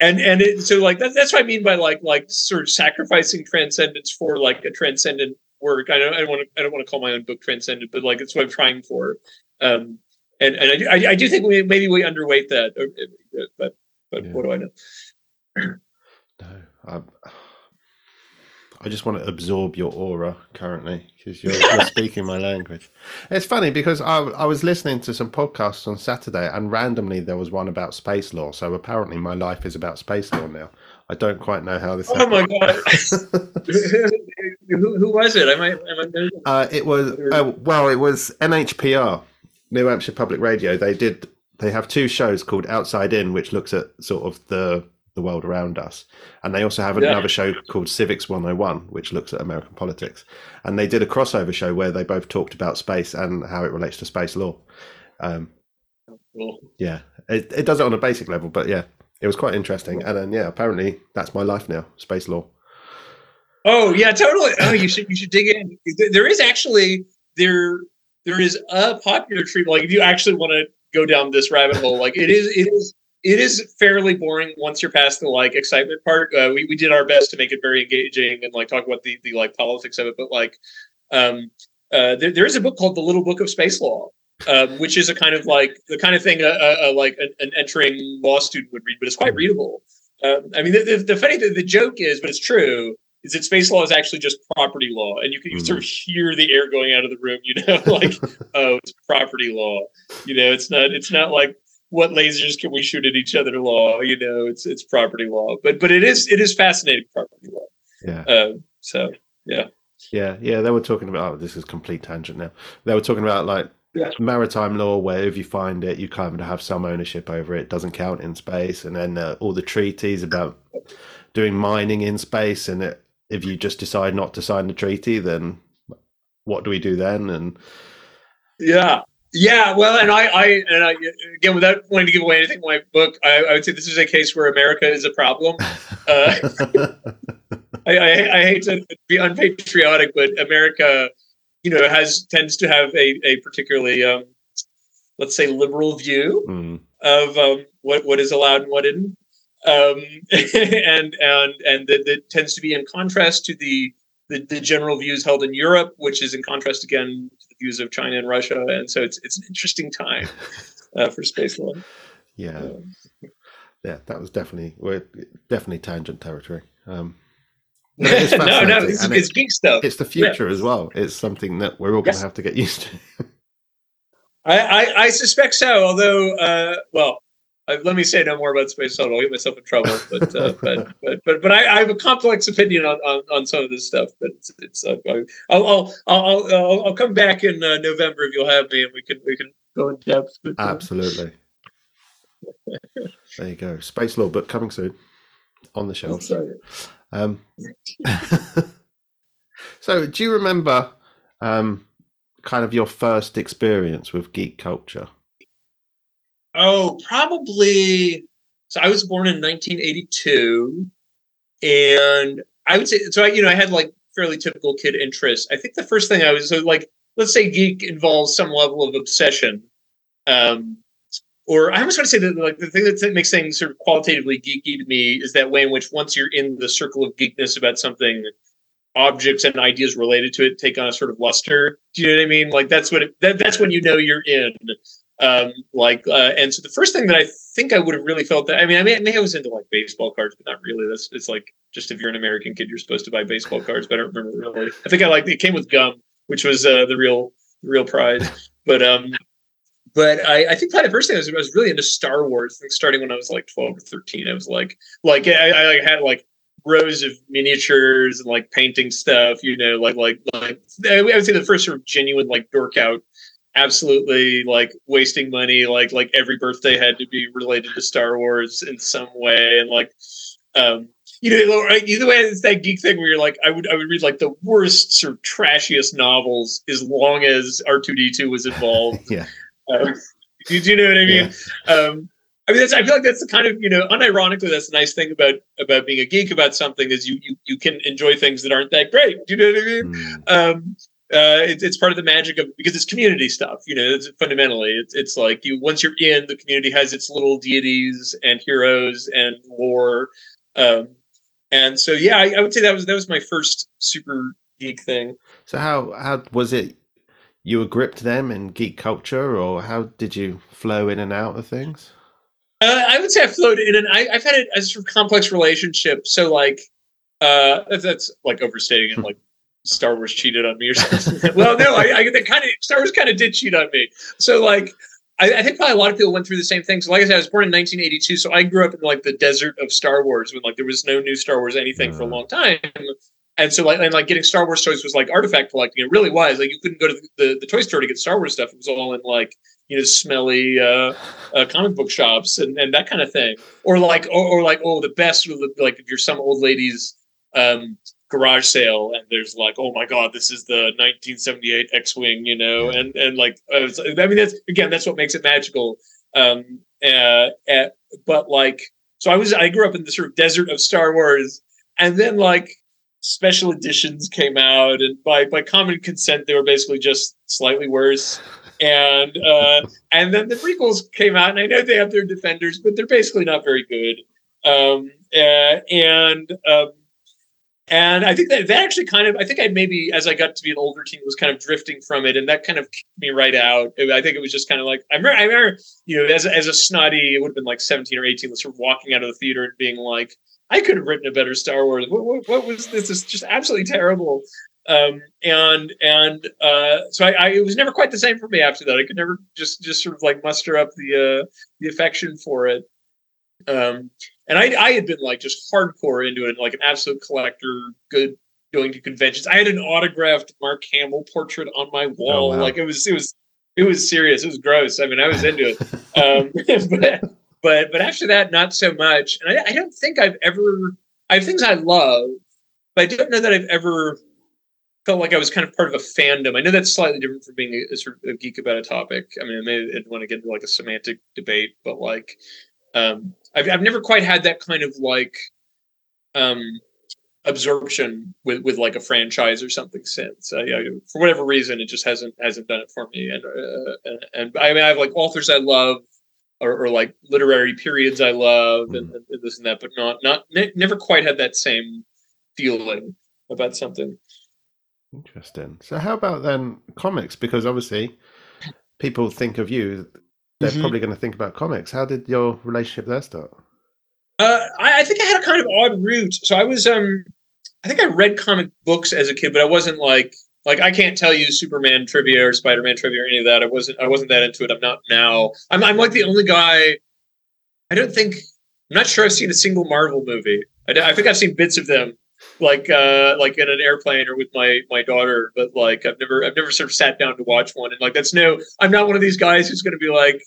and and it, so like that, that's what I mean by like like sort of sacrificing transcendence for like a transcendent work. I don't I don't want to I don't want to call my own book transcendent, but like it's what I'm trying for. Um, and and I, do- I, I do think we maybe we underweight that, uh, uh, but but Yeah. what do I know? No, I, I just want to absorb your aura currently because you're, you're speaking my language. It's funny because I, I was listening to some podcasts on Saturday and randomly there was one about space law. So apparently my life is about space law now. I don't quite know how this. Oh my god, who, who was it? I might I might. Uh, it was uh, well, it was NHPR, New Hampshire Public Radio. They did. They have two shows called Outside In, which looks at sort of the the world around us, and they also have Yeah. another show called Civics 101, which looks at American politics. And they did a crossover show where they both talked about space and how it relates to space law. Um. Yeah, it, it does it on a basic level, but yeah, it was quite interesting. And then yeah, apparently that's my life now, space law. Oh yeah, totally. Oh, you should you should dig in. There is actually there there is a popular treatment. Like if you actually want to go down this rabbit hole, like it is it is it is fairly boring once you're past the like excitement part. Uh, we we did our best to make it very engaging and like talk about the the like politics of it, but like um uh, there, there is a book called The Little Book of Space Law, um, which is a kind of like the kind of thing a, a, a like an, an, entering law student would read, but it's quite readable. Um, I mean, the, the, the funny the, the joke is, but it's true, is that space law is actually just property law, and you can you sort of hear the air going out of the room. You know, like oh, it's property law. You know, it's not it's not like what lasers can we shoot at each other law. You know, it's it's property law, but but it is it is fascinating property law. Yeah. Um, so yeah. Yeah, yeah, they were talking about. Oh, this is complete tangent now. They were talking about like Yeah. maritime law, where if you find it, you kind of have some ownership over it. Doesn't count in space, and then uh, all the treaties about doing mining in space, and it, if you just decide not to sign the treaty, then what do we do then? And Yeah. Yeah, well, and I, I, and I, again, without wanting to give away anything my book, I, I would say this is a case where America is a problem. Uh, I, I, I hate to be unpatriotic, but America, you know, has tends to have a, a particularly, um, let's say, liberal view Mm, of um, what what is allowed and what isn't, um, and and and that, that tends to be in contrast to the, the the general views held in Europe, which is in contrast again views of China and Russia, and so it's it's an interesting time uh, for space law. yeah, Um, yeah, that was definitely we're definitely tangent territory. Um, but it is no, no, it's, it's geek stuff. it's the future as well. It's something that we're all going to have to get used to. I, I, I suspect so. Although, uh, well, uh, let me say no more about space shuttle. I'll get myself in trouble. But uh, but but but but I, I have a complex opinion on, on, on some of this stuff. But it's, it's uh, I'll, I'll I'll I'll I'll come back in uh, November if you'll have me, and we can we can go in depth. But, uh, Absolutely. there you go. Space Law book coming soon on the shelves. Um, so, do you remember um, kind of your first experience with geek culture? Oh, probably. So I was born in 1982, and I would say so. I, you know, I had like fairly typical kid interests. I think the first thing I was so like, let's say geek involves some level of obsession, um, or I almost want to say that like the thing that makes things sort of qualitatively geeky to me is that way in which once you're in the circle of geekness about something, objects and ideas related to it take on a sort of luster. Do you know what I mean? Like that's what it, that, that's when you know you're in um, like, uh, and so the first thing that I think I would have really felt that, I mean, I mean, I was into like baseball cards, but not really. That's it's like just if you're an American kid, you're supposed to buy baseball cards, but I don't remember really. I think I like it came with gum, which was uh, the real real prize. But um, but I, I think probably the first thing I was, I was really into Star Wars. I think starting when I was like 12 or 13, I was like, like I, I had like rows of miniatures and like painting stuff, you know, like like like I would say the first sort of genuine like dork out absolutely like wasting money like like every birthday had to be related to star wars in some way and like um you know either way it's that geek thing where you're like i would i would read like the worst sort of trashiest novels as long as r2d2 was involved Yeah. uh, do, you know what i mean um I mean, that's, I feel like that's the kind of you know, unironically, that's the nice thing about about being a geek about something is you you you can enjoy things that aren't that great. Do you know what I mean? Mm, um, uh, it, it's part of the magic of because it's community stuff. You know, it's fundamentally it's it's like you once you're in the community has its little deities and heroes and lore, um, and so yeah, I, I would say that was that was my first super geek thing. So, how how was it? You were gripped them in geek culture, or how did you flow in and out of things? Uh, I would say I flowed in, and I, I've had a, a sort of complex relationship. So like, uh, that's, that's like overstating it. Like Star Wars cheated on me or something. well, no, I, I kind of Star Wars kind of did cheat on me. So like, I, I think probably a lot of people went through the same thing. So like I said, I was born in 1982, so I grew up in like the desert of Star Wars when like there was no new Star Wars anything for a Mm. long time. And so, like, and like getting Star Wars toys was like artifact collecting. It really was. Like, you couldn't go to the, the, the toy store to get Star Wars stuff. It was all in like you know smelly uh, uh, comic book shops and, and that kind of thing. Or like, or, or like, oh, the best like if you're some old lady's um, garage sale and there's like, oh my god, this is the 1978 X-wing, you know, and and like, uh, I mean, that's again, that's what makes it magical. Um, uh, uh, but like, so I was I grew up in the sort of desert of Star Wars, and then like special editions came out, and by by common consent, they were basically just slightly worse. And uh, and then the prequels came out, and I know they have their defenders, but they're basically not very good. Um, uh, and um, and I think that that actually kind of I think I maybe as I got to be an older teen was kind of drifting from it, and that kind of kicked me right out. I think it was just kind of like I remember, I remember you know as as a snotty, it would have been like seventeen or eighteen, sort of walking out of the theater and being like, I could have written a better Star Wars. What, what, what was this? This is just absolutely terrible. Um, and and uh, so I, I, it was never quite the same for me after that. I could never just just sort of like muster up the uh, the affection for it. Um, and I, I had been like just hardcore into it, like an absolute collector, good going to conventions. I had an autographed Mark Hamill portrait on my oh, wall. Oh, wow. Like it was, it was, it was serious. It was gross. I mean, I was into it. um, but, but, but after that, not so much. And I, I don't think I've ever, I have things I love, but I don't know that I've ever felt like I was kind of part of a fandom. I know that's slightly different from being a, a sort of a geek about a topic. I mean, I may want to get into like a semantic debate, but like, um, I've, I've never quite had that kind of like um, absorption with, with like a franchise or something since. I, I, for whatever reason, it just hasn't hasn't done it for me. And uh, and, and, I mean, I have like authors I love, or, or like literary periods I love, mm. and, mm-hmm. and, this and that, but not not ne- never quite had that same feeling about something. Interesting. So, how about then comics? Because obviously, people think of you they're mm-hmm. probably going to think about comics. How did your relationship there start? Uh, I, I, think I had a kind of odd route. So I was, um, I think I read comic books as a kid, but I wasn't like, like I can't tell you Superman trivia or Spider Man trivia or any of that. I wasn't, I wasn't that into it. I'm not now. I'm, I'm like the only guy. I don't think. I'm not sure I've seen a single Marvel movie. I, I think I've seen bits of them, like uh, like in an airplane or with my my daughter. But like I've never I've never sort of sat down to watch one. And like that's no. I'm not one of these guys who's going to be like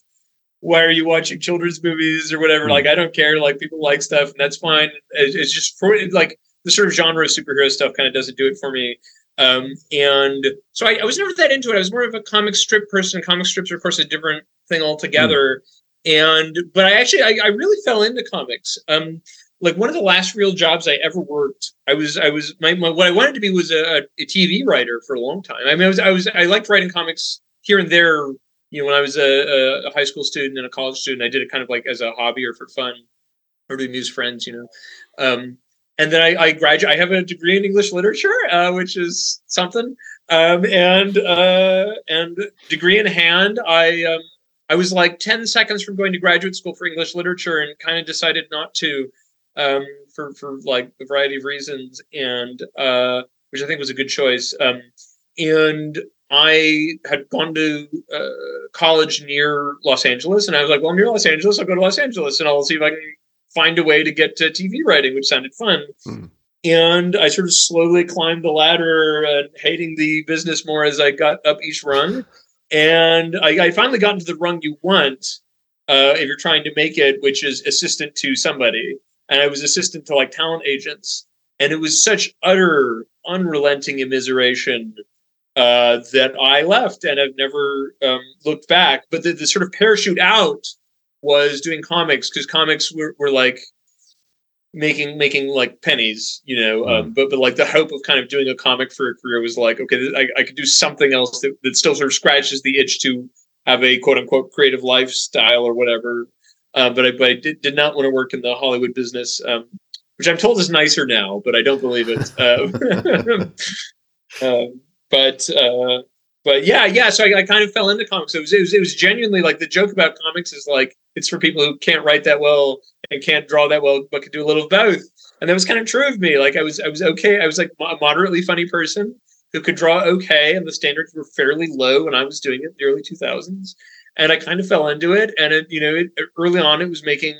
why are you watching children's movies or whatever? Like, I don't care. Like, people like stuff, and that's fine. It's just for like the sort of genre of superhero stuff kind of doesn't do it for me. Um, and so I, I, was never that into it. I was more of a comic strip person. Comic strips are, of course, a different thing altogether. Mm. And but I actually I, I, really fell into comics. Um, like one of the last real jobs I ever worked, I was I was my, my what I wanted to be was a, a TV writer for a long time. I mean, I was I was I liked writing comics here and there you know, when I was a, a, high school student and a college student, I did it kind of like as a hobby or for fun or to amuse friends, you know. Um, and then I, I graduate. I have a degree in English literature, uh, which is something. Um, and uh, and degree in hand, I um, I was like ten seconds from going to graduate school for English literature, and kind of decided not to um, for for like a variety of reasons, and uh, which I think was a good choice. Um, and I had gone to uh, college near Los Angeles, and I was like, "Well, I'm near Los Angeles. I'll go to Los Angeles, and I'll see if I can find a way to get to TV writing," which sounded fun. Hmm. And I sort of slowly climbed the ladder, and hating the business more as I got up each rung. And I, I finally got into the rung you want uh, if you're trying to make it, which is assistant to somebody. And I was assistant to like talent agents, and it was such utter unrelenting immiseration uh, that I left and I've never um, looked back. But the, the, sort of parachute out was doing comics because comics were, were like making making like pennies, you know. Um, mm. but but like the hope of kind of doing a comic for a career was like, okay, I, I could do something else that, that still sort of scratches the itch to have a quote unquote creative lifestyle or whatever. Uh, but I, but I did, did not want to work in the Hollywood business, um, which I'm told is nicer now, but I don't believe it. Uh, um, but uh, but yeah, yeah. So I, I, kind of fell into comics. It was, it was it was genuinely like the joke about comics is like it's for people who can't write that well and can't draw that well, but can do a little of both. And that was kind of true of me. Like I was I was okay. I was like a moderately funny person who could draw okay, and the standards were fairly low when I was doing it in the early two thousands. And I kind of fell into it. And it, you know, it, early on, it was making,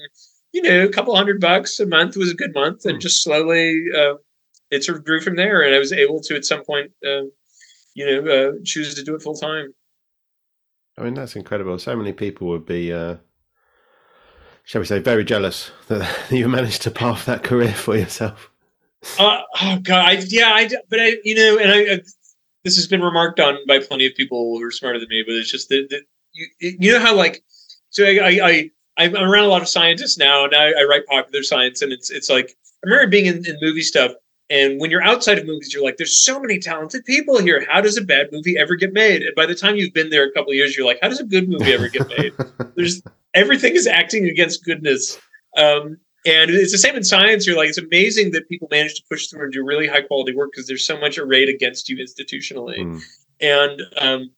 you know, a couple hundred bucks a month was a good month, and hmm. just slowly, uh, it sort of grew from there. And I was able to, at some point, uh, you know, uh, choose to do it full time. I mean, that's incredible. So many people would be, uh, shall we say, very jealous that you managed to path that career for yourself. Uh, oh God, I, yeah, I, but I, you know, and I, I, this has been remarked on by plenty of people who are smarter than me. But it's just that, that you, you know how like so I, I, I I'm around a lot of scientists now, and I, I write popular science, and it's it's like I remember being in, in movie stuff, and when you're outside of movies, you're like, there's so many talented people here. How does a bad movie ever get made? And by the time you've been there a couple of years, you're like, how does a good movie ever get made? there's everything is acting against goodness. Um, and it's the same in science. You're like, it's amazing that people manage to push through and do really high quality work because there's so much arrayed against you institutionally. Mm. And, um,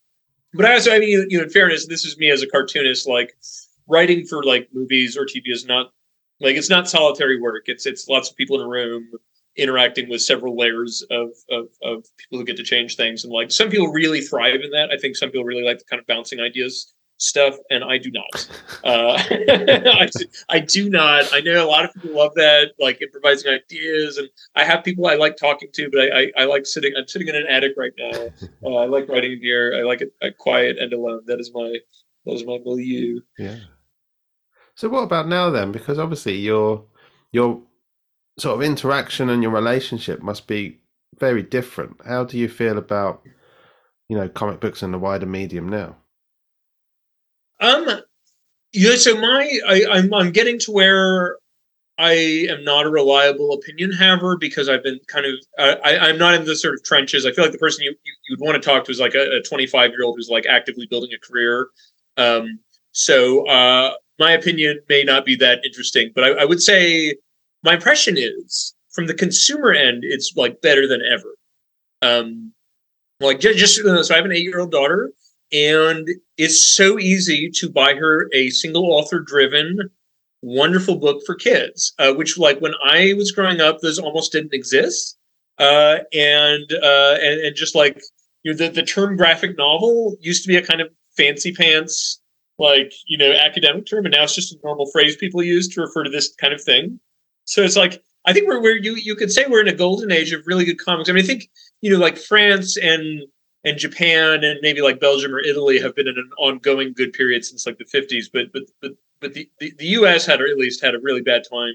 but I also, I mean, you know, in fairness, this is me as a cartoonist, like writing for like movies or TV is not like, it's not solitary work. It's, it's lots of people in a room interacting with several layers of, of, of people who get to change things. And like some people really thrive in that. I think some people really like the kind of bouncing ideas stuff, and I do not. Uh, I, I, do not. I know a lot of people love that, like improvising ideas, and I have people I like talking to, but I, I, I like sitting. I'm sitting in an attic right now. Uh, I like writing here. I like it uh, quiet and alone. That is my that is my milieu. Yeah. So what about now then? Because obviously your your sort of interaction and your relationship must be very different. How do you feel about you know comic books and the wider medium now? Um, yeah. So my, I, I'm, I'm getting to where I am not a reliable opinion haver because I've been kind of, uh, I, I'm not in the sort of trenches. I feel like the person you, you would want to talk to is like a 25 year old who's like actively building a career. Um, so uh, my opinion may not be that interesting, but I, I would say my impression is from the consumer end, it's like better than ever. Um, like just, just so I have an eight year old daughter and it's so easy to buy her a single author driven wonderful book for kids uh, which like when i was growing up those almost didn't exist. Uh, and, uh, and and just like you know the, the term graphic novel used to be a kind of fancy pants like you know academic term and now it's just a normal phrase people use to refer to this kind of thing. So it's like i think we're where you you could say we're in a golden age of really good comics. I mean i think you know like france and and Japan and maybe like Belgium or Italy have been in an ongoing good period since like the 50s. But but but but the, the, the US had or at least had a really bad time.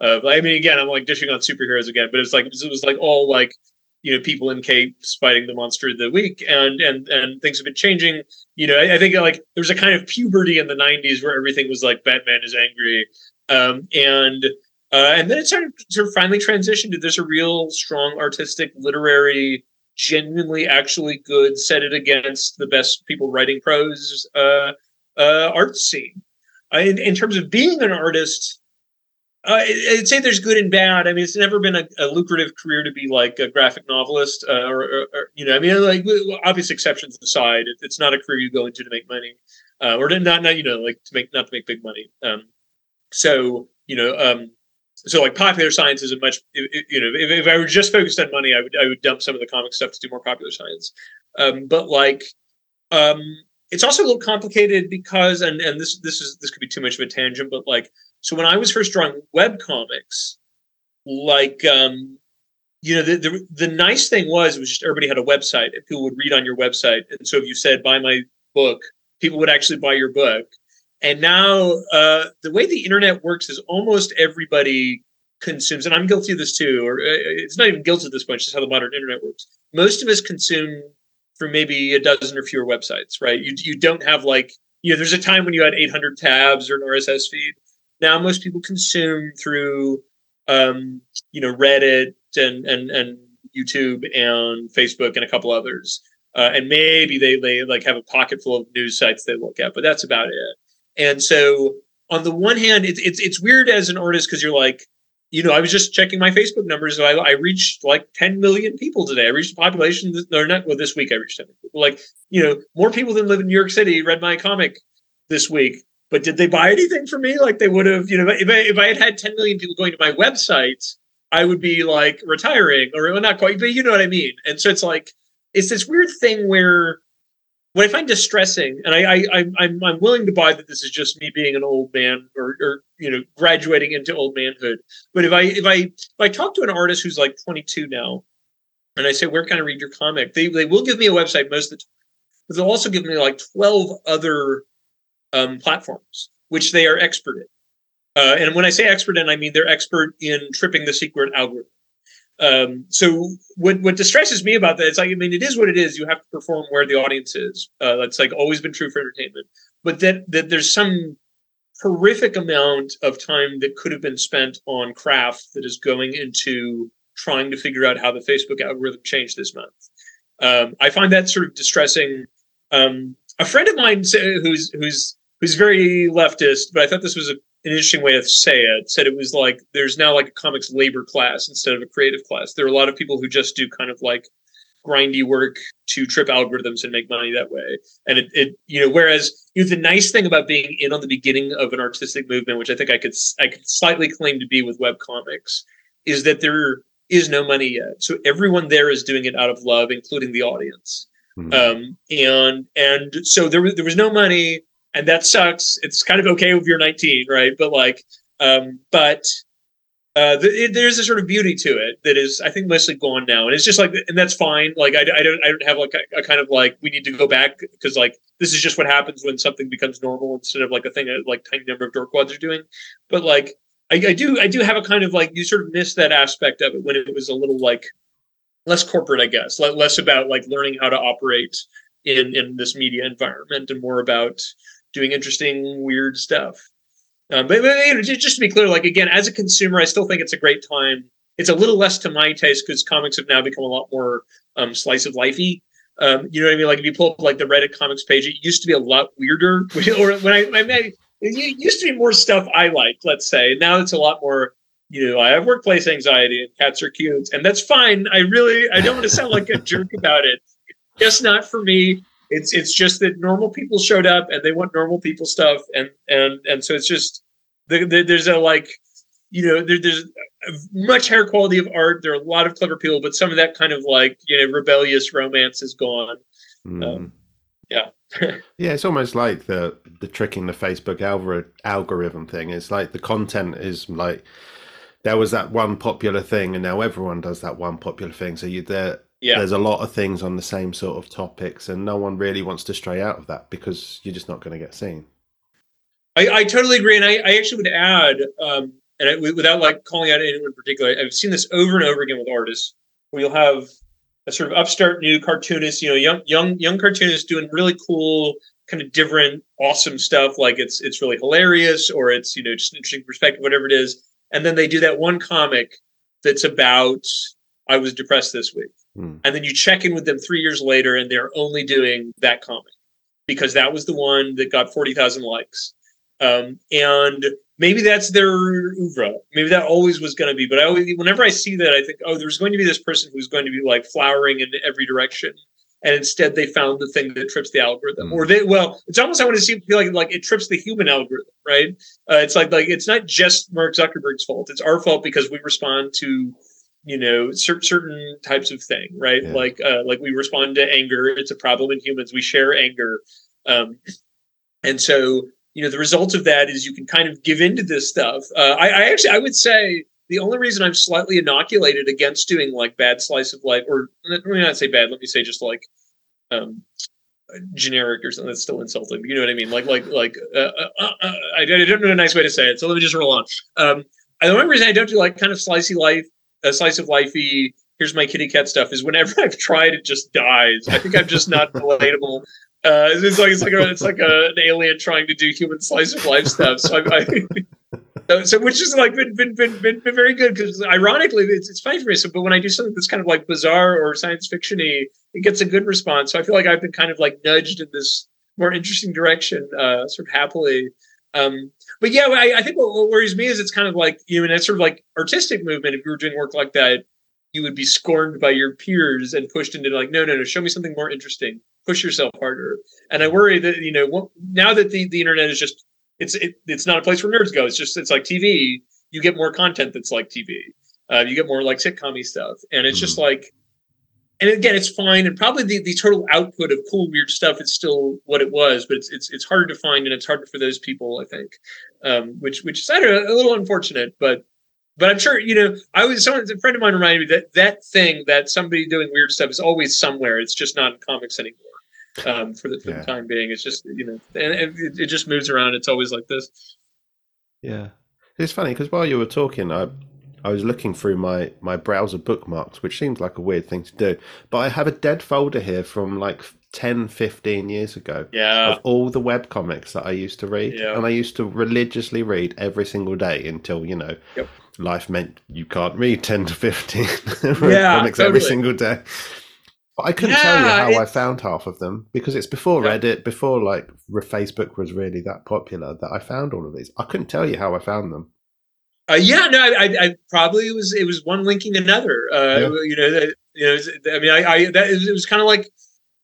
Of, I mean, again, I'm like dishing on superheroes again, but it's like it was like all like you know people in capes fighting the monster of the week, and and and things have been changing. You know, I, I think like there was a kind of puberty in the 90s where everything was like Batman is angry, um, and uh, and then it started sort of finally transitioned to there's a real strong artistic literary genuinely actually good, set it against the best people writing prose uh, uh, art scene. Uh, in, in, terms of being an artist, uh, I'd say there's good and bad. I mean, it's never been a, a lucrative career to be like a graphic novelist, uh, or, or, or, you know, I mean, like obvious exceptions aside, it, it's not a career you go into to make money, uh, or to not, not you know, like to make not to make big money. Um, so you know, um, so like popular science is a much you know if, if I were just focused on money, I would I would dump some of the comic stuff to do more popular science. Um, but like um, it's also a little complicated because and and this this is this could be too much of a tangent, but like so when I was first drawing web comics, like um, you know the, the the nice thing was was just everybody had a website and people would read on your website, and so if you said buy my book, people would actually buy your book and now uh, the way the internet works is almost everybody consumes, and I'm guilty of this too, or uh, it's not even guilty at this point, it's just how the modern internet works. Most of us consume from maybe a dozen or fewer websites, right? You, you don't have like, you know, there's a time when you had 800 tabs or an RSS feed. Now most people consume through, um, you know, Reddit and, and, and YouTube and Facebook and a couple others. Uh, and maybe they, they like have a pocket full of news sites they look at, but that's about it. And so on the one hand, it's it's it's weird as an artist because you're like, you know, I was just checking my Facebook numbers. I, I reached like 10 million people today. I reached a population, or not, well, this week I reached 10 people. Like, you know, more people than live in New York City read my comic this week. But did they buy anything from me? Like they would have, you know, if I, if I had had 10 million people going to my website, I would be like retiring or well, not quite, but you know what I mean. And so it's like, it's this weird thing where what I find distressing, and I, I, I'm I'm willing to buy that this is just me being an old man or, or you know graduating into old manhood. But if I if I if I talk to an artist who's like 22 now, and I say where can I read your comic, they they will give me a website most of the time, but they'll also give me like 12 other um, platforms which they are expert in. Uh, and when I say expert in, I mean they're expert in tripping the secret algorithm. Um, so what what distresses me about that is like I mean it is what it is. You have to perform where the audience is. Uh, that's like always been true for entertainment. But that that there's some horrific amount of time that could have been spent on craft that is going into trying to figure out how the Facebook algorithm changed this month. Um, I find that sort of distressing. Um, a friend of mine who's who's who's very leftist, but I thought this was a, an interesting way to say it. Said it was like there's now like a comics labor class instead of a creative class. There are a lot of people who just do kind of like grindy work to trip algorithms and make money that way. And it, it you know, whereas you know, the nice thing about being in on the beginning of an artistic movement, which I think I could I could slightly claim to be with web comics, is that there is no money yet. So everyone there is doing it out of love, including the audience. Mm-hmm. Um, and and so there was there was no money, and that sucks. It's kind of okay if you're 19, right? But like, um, but uh, it, there's a sort of beauty to it that is, I think, mostly gone now, and it's just like, and that's fine. Like, I, I don't, I don't have like a, a kind of like we need to go back because like this is just what happens when something becomes normal instead of like a thing that like tiny number of dorkwads are doing. But like, I, I do, I do have a kind of like you sort of miss that aspect of it when it was a little like less corporate, I guess, less about like learning how to operate in in this media environment and more about doing interesting, weird stuff. Um, but, but you know, just to be clear, like again, as a consumer, I still think it's a great time. It's a little less to my taste because comics have now become a lot more um, slice of lifey. Um, you know what I mean? Like if you pull up like the Reddit comics page, it used to be a lot weirder. or when I, I mean, it used to be more stuff I liked, let's say. Now it's a lot more. You know, I have workplace anxiety and cats are cute, and that's fine. I really, I don't want to sound like a jerk about it. Just not for me. It's it's just that normal people showed up and they want normal people stuff, and and and so it's just the, the, there's a like you know there, there's much higher quality of art. There are a lot of clever people, but some of that kind of like you know rebellious romance is gone. Mm. Um, yeah. yeah, it's almost like the the tricking the Facebook algor- algorithm thing. It's like the content is like there was that one popular thing, and now everyone does that one popular thing. So you there yeah. there's a lot of things on the same sort of topics, and no one really wants to stray out of that because you're just not going to get seen. I, I totally agree, and I, I actually would add, um, and I, without like calling out anyone in particular, I've seen this over and over again with artists, where you'll have a sort of upstart new cartoonist, you know, young young young cartoonist doing really cool, kind of different, awesome stuff. Like it's it's really hilarious, or it's you know just an interesting perspective, whatever it is. And then they do that one comic that's about I was depressed this week, Hmm. And then you check in with them three years later, and they're only doing that comic because that was the one that got forty thousand likes. Um, and maybe that's their oeuvre. Maybe that always was going to be. But I always, whenever I see that, I think, oh, there's going to be this person who's going to be like flowering in every direction. And instead, they found the thing that trips the algorithm, mm. or they well, it's almost I want to see feel like like it trips the human algorithm, right? Uh, it's like like it's not just Mark Zuckerberg's fault; it's our fault because we respond to you know cer- certain types of thing right yeah. like uh, like we respond to anger it's a problem in humans we share anger um, and so you know the result of that is you can kind of give into this stuff uh, I, I actually i would say the only reason i'm slightly inoculated against doing like bad slice of life or let me not say bad let me say just like um, generic or something that's still insulting. You know what I mean? Like, like, like, uh, uh, uh, uh I, I, don't know a nice way to say it. So let me just roll on. Um, the only reason I don't do like kind of slicey life a slice of lifey here's my kitty cat stuff is whenever I've tried it just dies. I think I'm just not relatable. Uh, it's like it's like a, it's like a, an alien trying to do human slice of life stuff. So I, I so which is like been been been, been, been very good because ironically it's it's funny for me. So but when I do something that's kind of like bizarre or science fictiony, it gets a good response. So I feel like I've been kind of like nudged in this more interesting direction, uh, sort of happily. Um, but yeah, I, I think what, what, worries me is it's kind of like you know, in that sort of like artistic movement. If you were doing work like that, you would be scorned by your peers and pushed into like, no, no, no, show me something more interesting. Push yourself harder. And I worry that you know now that the, the internet is just it's it, it's not a place where nerds go. It's just it's like TV. You get more content that's like TV. Uh, you get more like sitcom stuff, and it's just mm-hmm. like and again, it's fine. And probably the, the total output of cool, weird stuff is still what it was, but it's it's it's harder to find, and it's harder for those people, I think, um, which which is I don't know, a little unfortunate, but but I'm sure you know. I was someone a friend of mine reminded me that that thing that somebody doing weird stuff is always somewhere. It's just not in comics anymore. Um, for the, for yeah. the time being, it's just you know, and it, it just moves around. It's always like this. Yeah, it's funny because while you were talking, I I was looking through my my browser bookmarks, which seems like a weird thing to do, but I have a dead folder here from like 10, 15 years ago Yeah. of all the web comics that I used to read, Yeah. and I used to religiously read every single day until you know Yep. life meant you can't read ten to fifteen Yeah, comics every single day. But I couldn't tell you Yeah, how I found half of them because it's before Yeah. Reddit, before like Facebook was really that popular that I found all of these. I couldn't tell you how I found them. Uh, yeah, no, I, I, probably was. It was one linking another. Uh, Yeah. You know, that, you know. I mean, I, I that it was kind of like,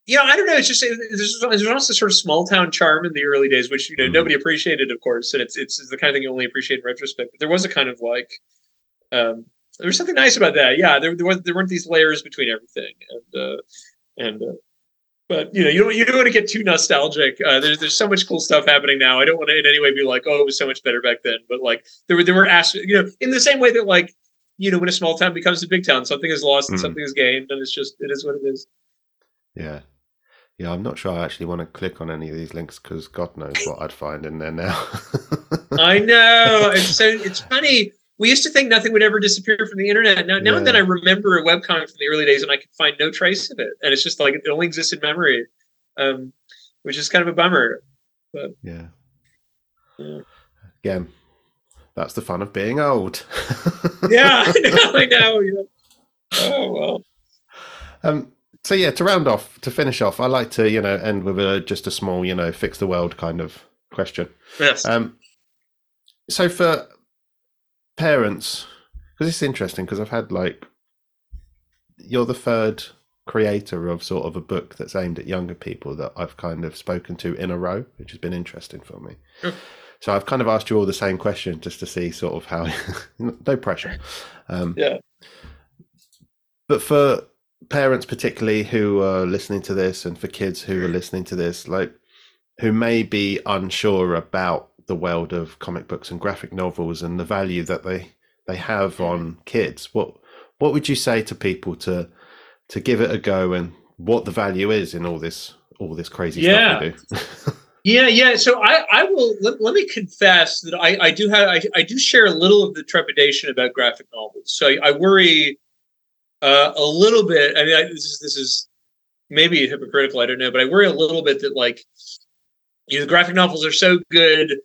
you know, I don't know. It's just there's, there's also sort of small town charm in the early days, which you know Mhm. nobody appreciated, of course, and it's it's the kind of thing you only appreciate in retrospect. But there was a kind of like, um, there was something nice about that. Yeah, there there, was, there weren't these layers between everything, and uh, and. Uh, but you know, you don't you don't want to get too nostalgic. Uh, there's there's so much cool stuff happening now. I don't want to in any way be like, oh, it was so much better back then. But like, there were there were as you know, in the same way that like, you know, when a small town becomes a big town, something is lost and Mhm. something is gained, and it's just it is what it is. Yeah. Yeah, I'm not sure I actually want to click on any of these links because God knows what I'd find in there now. I know. It's so it's funny. We used to think nothing would ever disappear from the internet. Now, now and then, I remember a webcomic from the early days, and I can find no trace of it. And it's just like it only exists in memory, um, which is kind of a bummer. yeah. Yeah. Again, that's the fun of being old. Yeah, I know. I know. Yeah. Oh well. Um, so yeah, to round off, to finish off, I like to you know end with a just a small you know fix the world kind of question. Yes. Um, so for parents, because it's interesting because I've had like you're the third creator of sort of a book that's aimed at younger people that I've kind of spoken to in a row, which has been interesting for me. Sure. So I've kind of asked you all the same question just to see sort of how no pressure. Um, Yeah. But for parents particularly who are listening to this and for kids who are listening to this, like who may be unsure about the world of comic books and graphic novels and the value that they they have mm-hmm. on kids, what what would you say to people to to give it a go and what the value is in all this all this crazy Yeah. stuff we do? Yeah, yeah. So I, I will let, let me confess that I, I do have I, I do share a little of the trepidation about graphic novels. So I, I worry uh, a little bit. I mean, I, this is this is maybe hypocritical. I don't know, but I worry a little bit that like you know, the graphic novels are so good.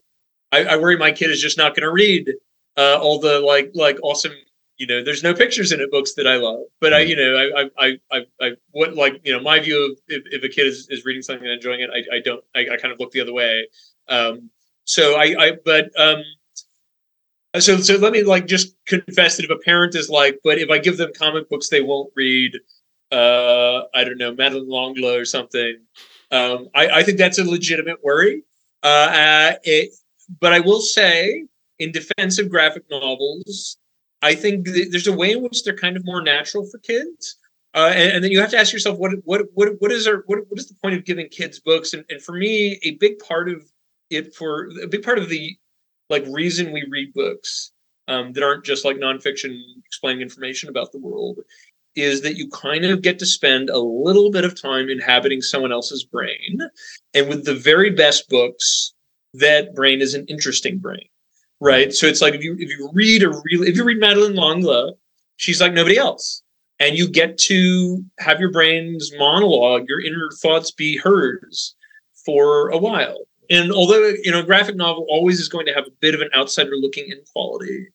I, I worry my kid is just not going to read uh, all the like like awesome. You know, there's no pictures in it books that I love, but I, you know, I, I, I, I, I what like you know, my view of if, if a kid is, is reading something and enjoying it, I, I don't, I, I kind of look the other way. Um, so I, I, but um, so so let me like just confess that if a parent is like, but if I give them comic books, they won't read. Uh, I don't know, Madeleine L'Engle or something. Um, I, I think that's a legitimate worry. Uh, uh, it, but I will say, in defense of graphic novels, I think th- there's a way in which they're kind of more natural for kids. Uh, and, and then you have to ask yourself, what what what what is our what, what is the point of giving kids books? And, and for me, a big part of it for a big part of the like reason we read books um, that aren't just like nonfiction explaining information about the world is that you kind of get to spend a little bit of time inhabiting someone else's brain. And with the very best books, that brain is an interesting brain. Right. So it's like if you if you read a really if you read Madeleine L'Engle, she's like nobody else. And you get to have your brain's monologue, your inner thoughts be hers for a while. And although you know, a graphic novel always is going to have a bit of an outsider looking in quality,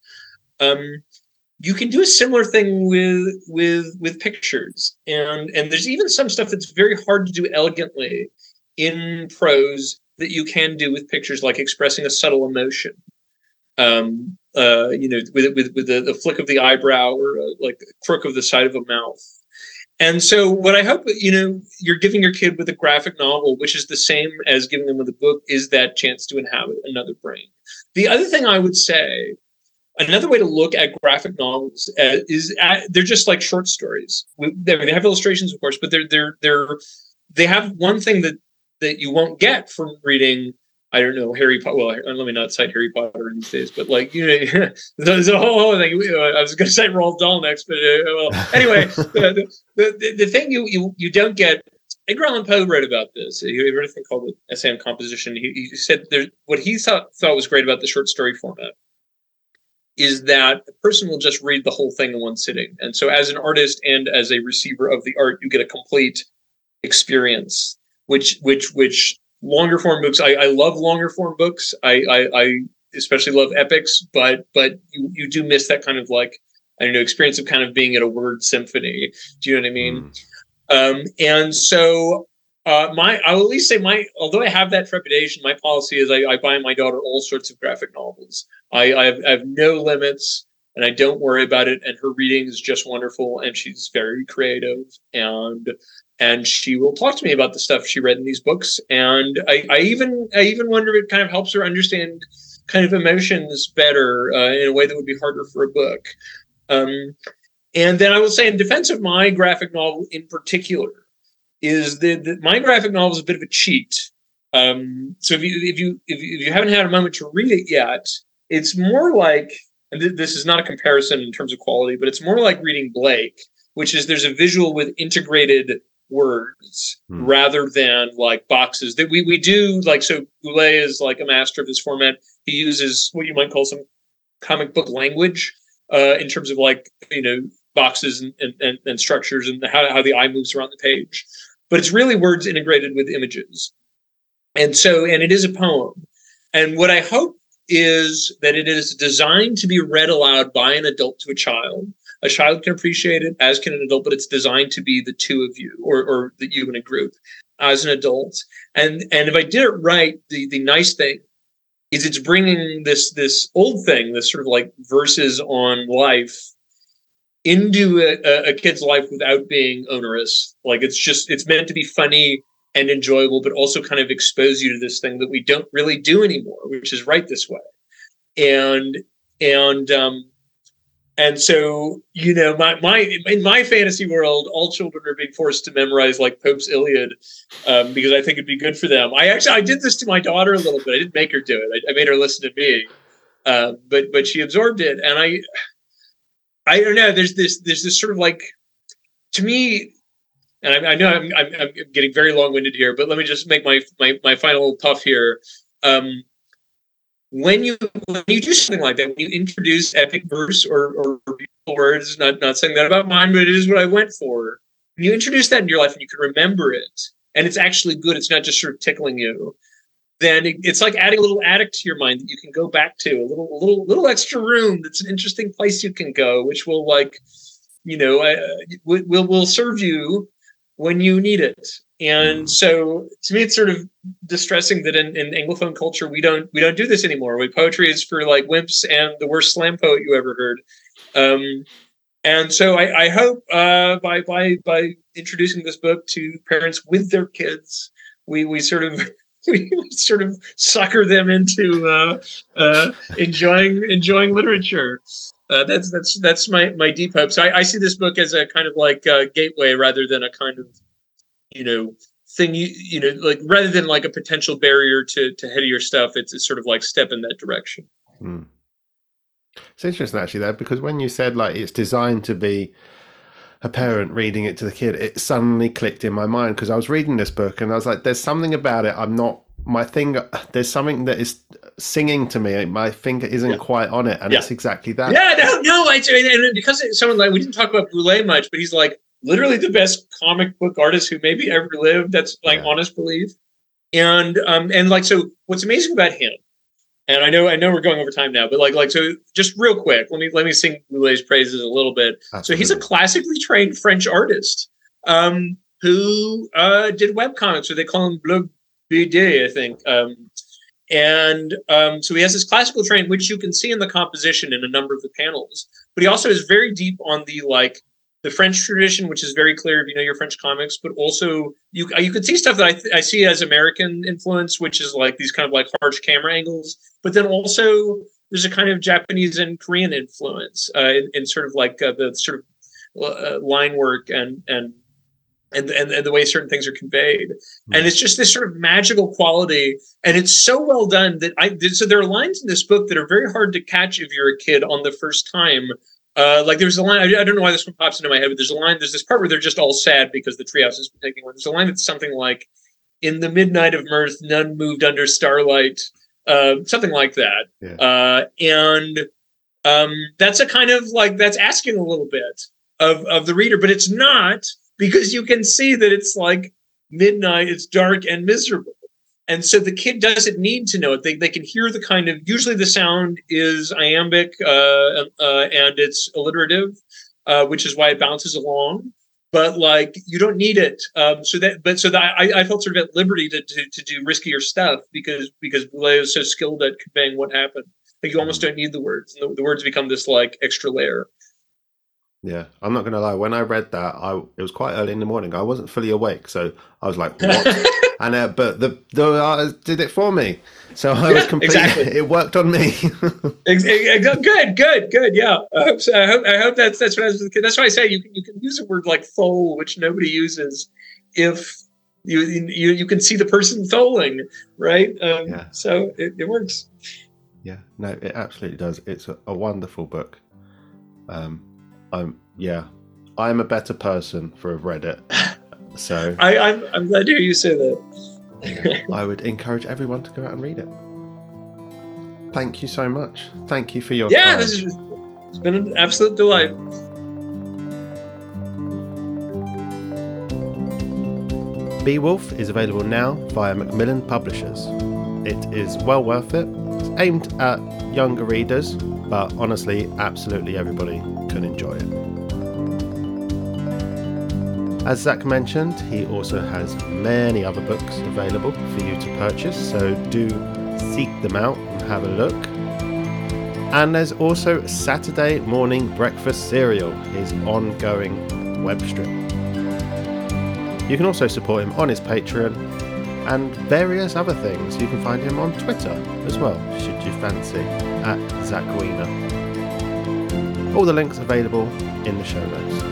um, you can do a similar thing with with with pictures. And and there's even some stuff that's very hard to do elegantly in prose that you can do with pictures like expressing a subtle emotion. Um uh you know with with with the, the flick of the eyebrow or uh, like crook of the side of a mouth and so what i hope you know you're giving your kid with a graphic novel which is the same as giving them with a book is that chance to inhabit another brain the other thing i would say another way to look at graphic novels uh, is at, they're just like short stories. We- They they have illustrations, of course, but they're they're they're they have one thing that that you won't get from reading. I don't know Harry Potter. Well, let me not cite Harry Potter these days, but like you know, there's a whole other thing. I was going to cite Roald Dahl next, but uh, well, anyway, the, the, the, the thing you, you you don't get. Edgar Allan Poe wrote about this. He wrote a thing called the essay on composition. He, he said there, what he thought thought was great about the short story format is that a person will just read the whole thing in one sitting. And so, as an artist and as a receiver of the art, you get a complete experience. Which, which, which longer form books. I, I love longer form books. I, I, I especially love epics, but but you you do miss that kind of like I don't know experience of kind of being at a word symphony. Do you know what I mean? Mm. Um, and so uh, my I will at least say my although I have that trepidation, my policy is I, I buy my daughter all sorts of graphic novels. I, I have, I have no limits and I don't worry about it. And her reading is just wonderful, and she's very creative, and and she will talk to me about the stuff she read in these books. And I, I even I even wonder if it kind of helps her understand kind of emotions better uh, in a way that would be harder for a book. Um, and then I will say, in defense of my graphic novel in particular, is that, my graphic novel is a bit of a cheat. Um, so if you if you if you, haven't had a moment to read it yet, it's more like, and th- this is not a comparison in terms of quality, but it's more like reading Blake, which is there's a visual with integrated words hmm. rather than like boxes that we we do like so Boulet is like a master of this format. He uses what you might call some comic book language uh, in terms of like you know boxes and, and, and structures and how, how the eye moves around the page. But it's really words integrated with images. And so, and it is a poem. And what I hope is that it is designed to be read aloud by an adult to a child. A child can appreciate it, as can an adult, but it's designed to be the two of you or, or the you in a group as an adult. And and if I did it right, the the nice thing is it's bringing this this old thing, this sort of like verses on life into a, a kid's life without being onerous. Like it's just it's meant to be funny and enjoyable, but also kind of expose you to this thing that we don't really do anymore, which is write this way. And and um and so you know my my in my fantasy world all children are being forced to memorize like pope's iliad um, because i think it'd be good for them. I actually i did this to my daughter a little bit. I didn't make her do it. I, I made her listen to me. Uh, but but she absorbed it. And i i don't know. There's this there's this sort of like to me and I, I know I'm, I'm, I'm, getting very long-winded here, but let me just make my my, my final puff here. Um, when you when you do something like that, when you introduce epic verse or, or beautiful words, not not saying that about mine, but it is what I went for. When you introduce that in your life and you can remember it, and it's actually good, it's not just sort of tickling you. Then it, it's like adding a little attic to your mind that you can go back to, a little little little extra room that's an interesting place you can go, which will like, you know, uh, will will serve you when you need it. And so to me, it's sort of distressing that in, in Anglophone culture we don't we don't do this anymore. We poetry is for like wimps and the worst slam poet you ever heard. Um, and so I, I hope uh, by by by introducing this book to parents with their kids, we we sort of we sort of sucker them into uh, uh, enjoying enjoying literature. Uh, that's that's that's my my deep hopes. I, I see this book as a kind of like a gateway rather than a kind of you know thing you you know like rather than like a potential barrier to to headier stuff. It's, it's sort of like step in that direction. Hmm. It's interesting actually that because when you said like it's designed to be a parent reading it to the kid, it suddenly clicked in my mind because I was reading this book and I was like, there's something about it I'm not my finger there's something that is singing to me my finger isn't yeah. quite on it and yeah. it's exactly that yeah no no I, and because it's someone like we didn't talk about Boulet much but he's like literally the best comic book artist who maybe ever lived that's like yeah. honest belief and um and like so what's amazing about him and I know I know we're going over time now but like like so just real quick let me let me sing Boulet's praises a little bit Absolutely. so he's a classically trained French artist um who uh did web comics so they call him bleu BD, I think. Um, and um, so he has this classical train, which you can see in the composition in a number of the panels. But he also is very deep on the like the French tradition, which is very clear if you know your French comics. But also you you could see stuff that I, th- I see as American influence, which is like these kind of like harsh camera angles. But then also there's a kind of Japanese and Korean influence uh, in, in, sort of like uh, the sort of uh, line work and and and, and, and, the way certain things are conveyed. Mm-hmm. And it's just this sort of magical quality. And it's so well done that I, so there are lines in this book that are very hard to catch if you're a kid on the first time. Uh, like there's a line, I, I, don't know why this one pops into my head, but there's a line, there's this part where they're just all sad because the treehouse is taking one. There's a line that's something like, in the midnight of mirth, none moved under starlight, uh, something like that. Yeah. Uh, and um, that's a kind of like that's asking a little bit of of the reader, but it's not because you can see that it's like midnight, it's dark and miserable. And so the kid doesn't need to know it. They, they can hear the kind of usually the sound is iambic uh, uh, and it's alliterative, uh, which is why it bounces along. But like you don't need it. Um, so that but so that I, I felt sort of at liberty to, to, to do riskier stuff because because Boulet is so skilled at conveying what happened. Like you almost don't need the words. The, the words become this like extra layer. Yeah, I'm not gonna lie. When I read that, I it was quite early in the morning. I wasn't fully awake, so I was like, "What?" and uh, but the the artist did it for me, so I was completely. exactly. It worked on me. Good, good, good. Yeah, I hope, so. I hope, I hope that's that's what I was, that's why I say you can you can use a word like thole, which nobody uses, if you you you can see the person tholing, right? Um, Yeah. So it, it works. yeah, no, it absolutely does. It's a, a wonderful book. Um, I'm yeah, I'm a better person for have read it. So I, I'm I'm glad to hear you say that. I would encourage everyone to go out and read it. Thank you so much. Thank you for your yeah, time. this is it's been an absolute delight. Bea Wolf is available now via Macmillan Publishers. It is well worth it. It's aimed at younger readers, but honestly, absolutely everybody can enjoy As Zach mentioned, he also has many other books available for you to purchase, so do seek them out and have a look. And there's also Saturday Morning Breakfast Cereal, his ongoing web strip. You can also support him on his Patreon and various other things. You can find him on Twitter as well, should you fancy, at Zach Weiner. All the links available in the show notes.